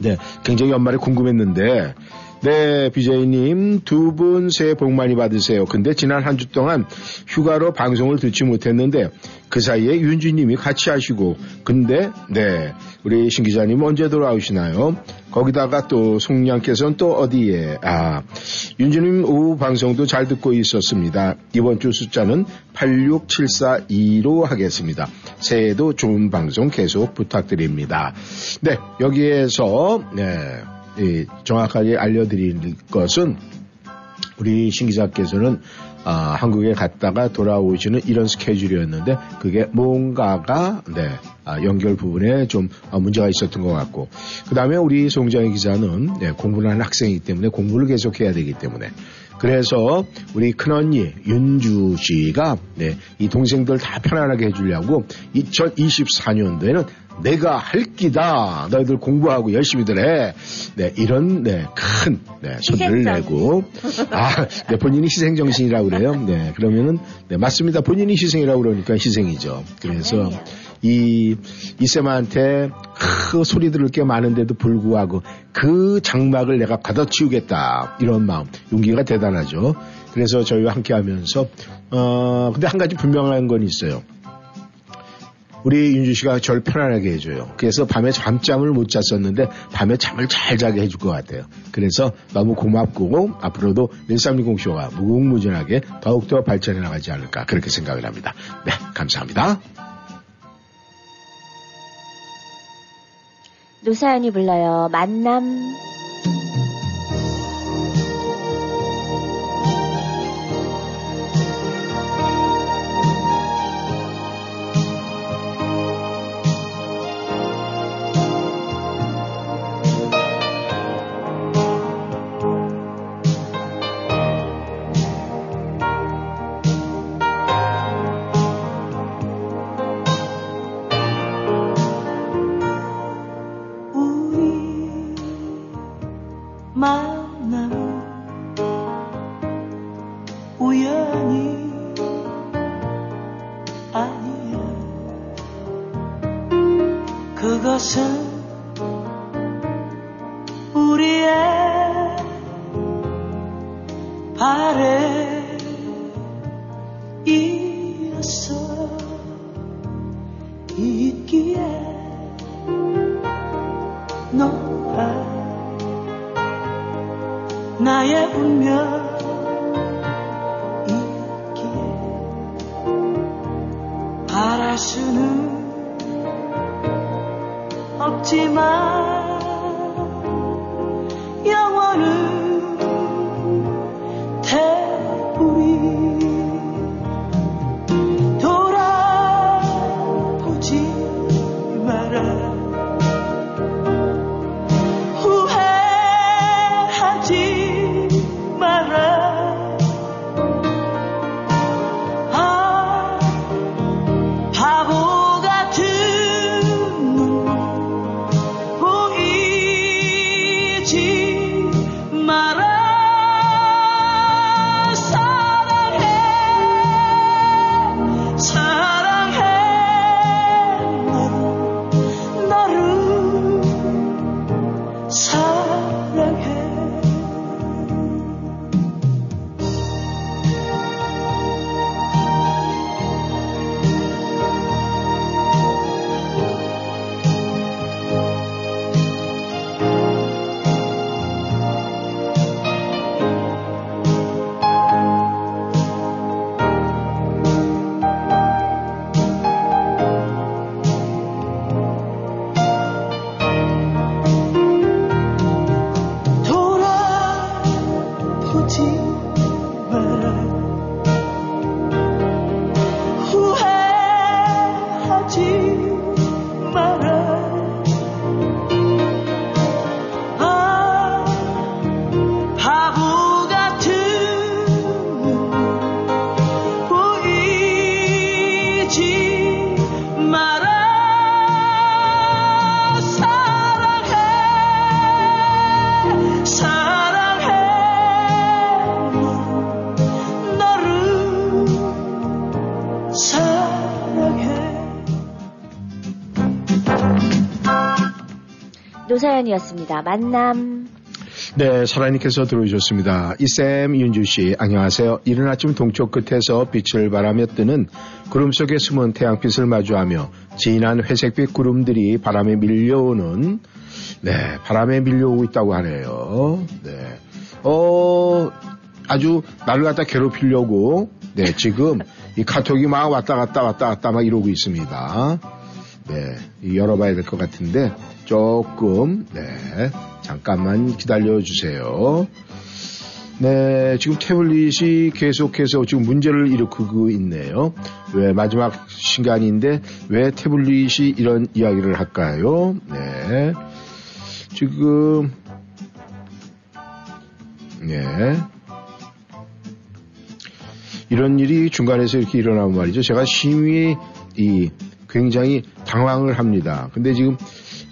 네, 굉장히 연말에 궁금했는데, 네, BJ님, 두 분 새해 복 많이 받으세요. 근데 지난 한 주 동안 휴가로 방송을 듣지 못했는데, 그 사이에 윤주님이 같이 하시고, 근데, 네, 우리 신 기자님 언제 돌아오시나요? 거기다가 또 송량께서는 또 어디에, 아, 윤주님 오후 방송도 잘 듣고 있었습니다. 이번 주 숫자는 86742로 하겠습니다. 새해에도 좋은 방송 계속 부탁드립니다. 네, 여기에서, 네, 이 정확하게 알려드릴 것은 우리 신 기자께서는 아, 한국에 갔다가 돌아오시는 이런 스케줄이었는데 그게 뭔가가 네, 아, 연결 부분에 좀 아, 문제가 있었던 것 같고. 그 다음에 우리 송정희 기자는 네, 공부를 하는 학생이기 때문에 공부를 계속해야 되기 때문에 그래서 우리 큰언니 윤주 씨가 네, 이 동생들 다 편안하게 해주려고 2024년도에는 내가 할 기다. 너희들 공부하고 열심히들 해. 네, 이런, 네, 큰, 네, 희생정. 내고. 아, 네, 본인이 희생 정신이라고 그래요. 네, 그러면은, 네, 맞습니다. 본인이 희생이라고 그러니까 희생이죠. 그래서 이, 이쌤한테 그 소리 들을 게 많은데도 불구하고 그 장막을 내가 걷어치우겠다. 이런 마음, 용기가 대단하죠. 그래서 저희와 함께 하면서, 어, 근데 한 가지 분명한 건 있어요. 우리 윤주 씨가 저를 편안하게 해줘요. 그래서 밤에 잠잠을 못 잤었는데 밤에 잠을 잘 자게 해줄 것 같아요. 그래서 너무 고맙고 앞으로도 1360쇼가 무궁무진하게 더욱더 발전해 나가지 않을까 그렇게 생각을 합니다. 네, 감사합니다. 노사연이 불러요. 만남. 노사연이었습니다. 만남. 네, 설아님께서 들어오셨습니다. 이쌤 윤주 씨, 안녕하세요. 이른 아침 동쪽 끝에서 빛을 바라며 뜨는 구름 속에 숨은 태양빛을 마주하며 진한 회색빛 구름들이 바람에 밀려오는 네, 바람에 밀려오고 있다고 하네요. 네, 어, 아주 나를 갖다 괴롭히려고 네, 지금 이 카톡이 막 왔다 갔다 왔다 갔다 막 이러고 있습니다. 네, 이 열어봐야 될 것 같은데 조금 네 잠깐만 기다려 주세요. 네, 지금 태블릿이 계속해서 지금 문제를 일으키고 있네요. 왜 마지막 시간인데 왜 태블릿이 이런 이야기를 할까요? 네, 지금 네. 이런 일이 중간에서 이렇게 일어나면 말이죠. 제가 심히 이 굉장히 당황을 합니다. 근데 지금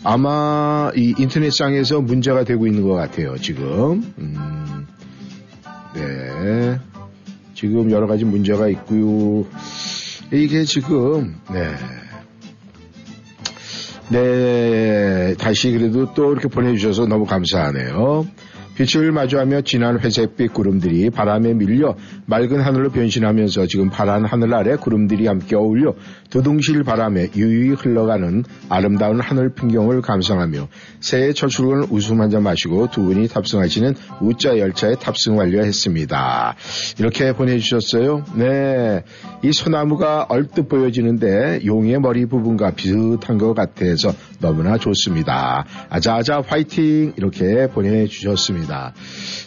아마 이 인터넷상에서 문제가 되고 있는 것 같아요. 지금 음, 네 지금 여러 가지 문제가 있고요. 이게 지금 네. 네, 다시 그래도 또 이렇게 보내주셔서 너무 감사하네요. 빛을 마주하며 진한 회색빛 구름들이 바람에 밀려 맑은 하늘로 변신하면서 지금 파란 하늘 아래 구름들이 함께 어울려 두둥실 바람에 유유히 흘러가는 아름다운 하늘 풍경을 감상하며 새해 첫 출근 웃음 한 잔 마시고 두 분이 탑승하시는 우자 열차에 탑승 완료했습니다. 이렇게 보내주셨어요. 네. 이 소나무가 얼뜻 보여지는데 용의 머리 부분과 비슷한 것 같아서 너무나 좋습니다. 아자아자 화이팅! 이렇게 보내주셨습니다.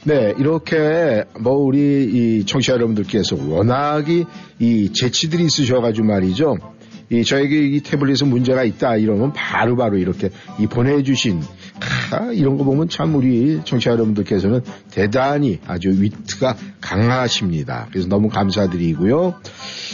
네, 이렇게 뭐 우리 이 청취자 여러분들께서 워낙이 이 재치들이 있으셔가지고 말이죠. 이 저에게 이 태블릿에 문제가 있다 이러면 바로바로 이렇게 이 보내주신 아, 이런 거 보면 참 우리 청취자 여러분들께서는 대단히 아주 위트가 강하십니다. 그래서 너무 감사드리고요.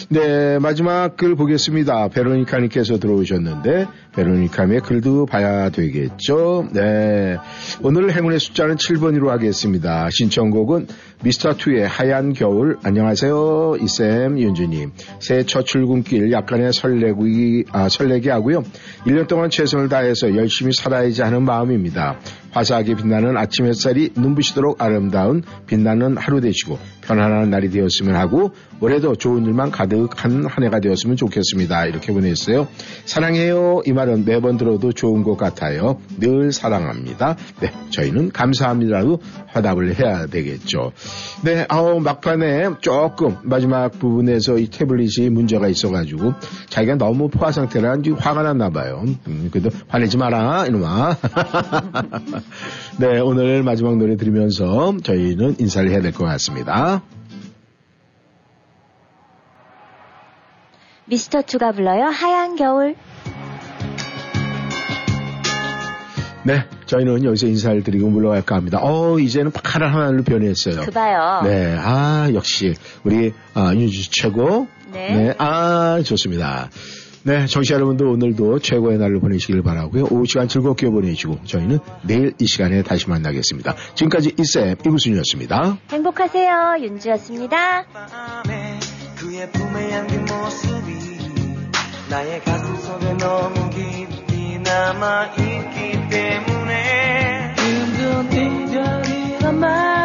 네, 마지막 글 보겠습니다. 베로니카님께서 들어오셨는데, 베로니카의 글도 봐야 되겠죠. 네. 오늘 행운의 숫자는 7번으로 하겠습니다. 신청곡은 미스터2의 하얀 겨울. 안녕하세요. 이쌤, 윤주님. 새해 첫 출근길 약간의 설레기, 아, 설레게 하고요. 1년 동안 최선을 다해서 열심히 살아야지 하는 마음 입니다. 화사하게 빛나는 아침 햇살이 눈부시도록 아름다운 빛나는 하루 되시고 편안한 날이 되었으면 하고 올해도 좋은 일만 가득한 한 해가 되었으면 좋겠습니다. 이렇게 보냈어요. 사랑해요. 이 말은 매번 들어도 좋은 것 같아요. 늘 사랑합니다. 네, 저희는 감사합니다라고 화답을 해야 되겠죠. 네, 아우 막판에 조금 마지막 부분에서 이 태블릿이 문제가 있어가지고 자기가 너무 포화 상태라 화가 났나 봐요. 음, 그래도 화내지 마라 이놈아. <laughs> <laughs> 네, 오늘 마지막 노래 들으면서 저희는 인사를 해야 될 것 같습니다. 미스터 투가 불러요. 하얀 겨울. 네, 저희는 여기서 인사를 드리고 물러갈까 합니다. 어, 이제는 파란 하늘로 변했어요. 그 봐요. 네, 아, 역시 우리 아, 윤주 최고. 네. 아, 좋습니다. 네, 정치 여러분도 오늘도 최고의 날로 보내시길 바라고요. 오후 시간 즐겁게 보내시고 저희는 내일 이 시간에 다시 만나겠습니다. 지금까지 이쌤 이구순이었습니다. 행복하세요. 윤주였습니다. 밤에 그의 품에 안긴 모습이 나의 가슴 속에 너무 깊이 남아있기 때문에 힘든 이별이란 말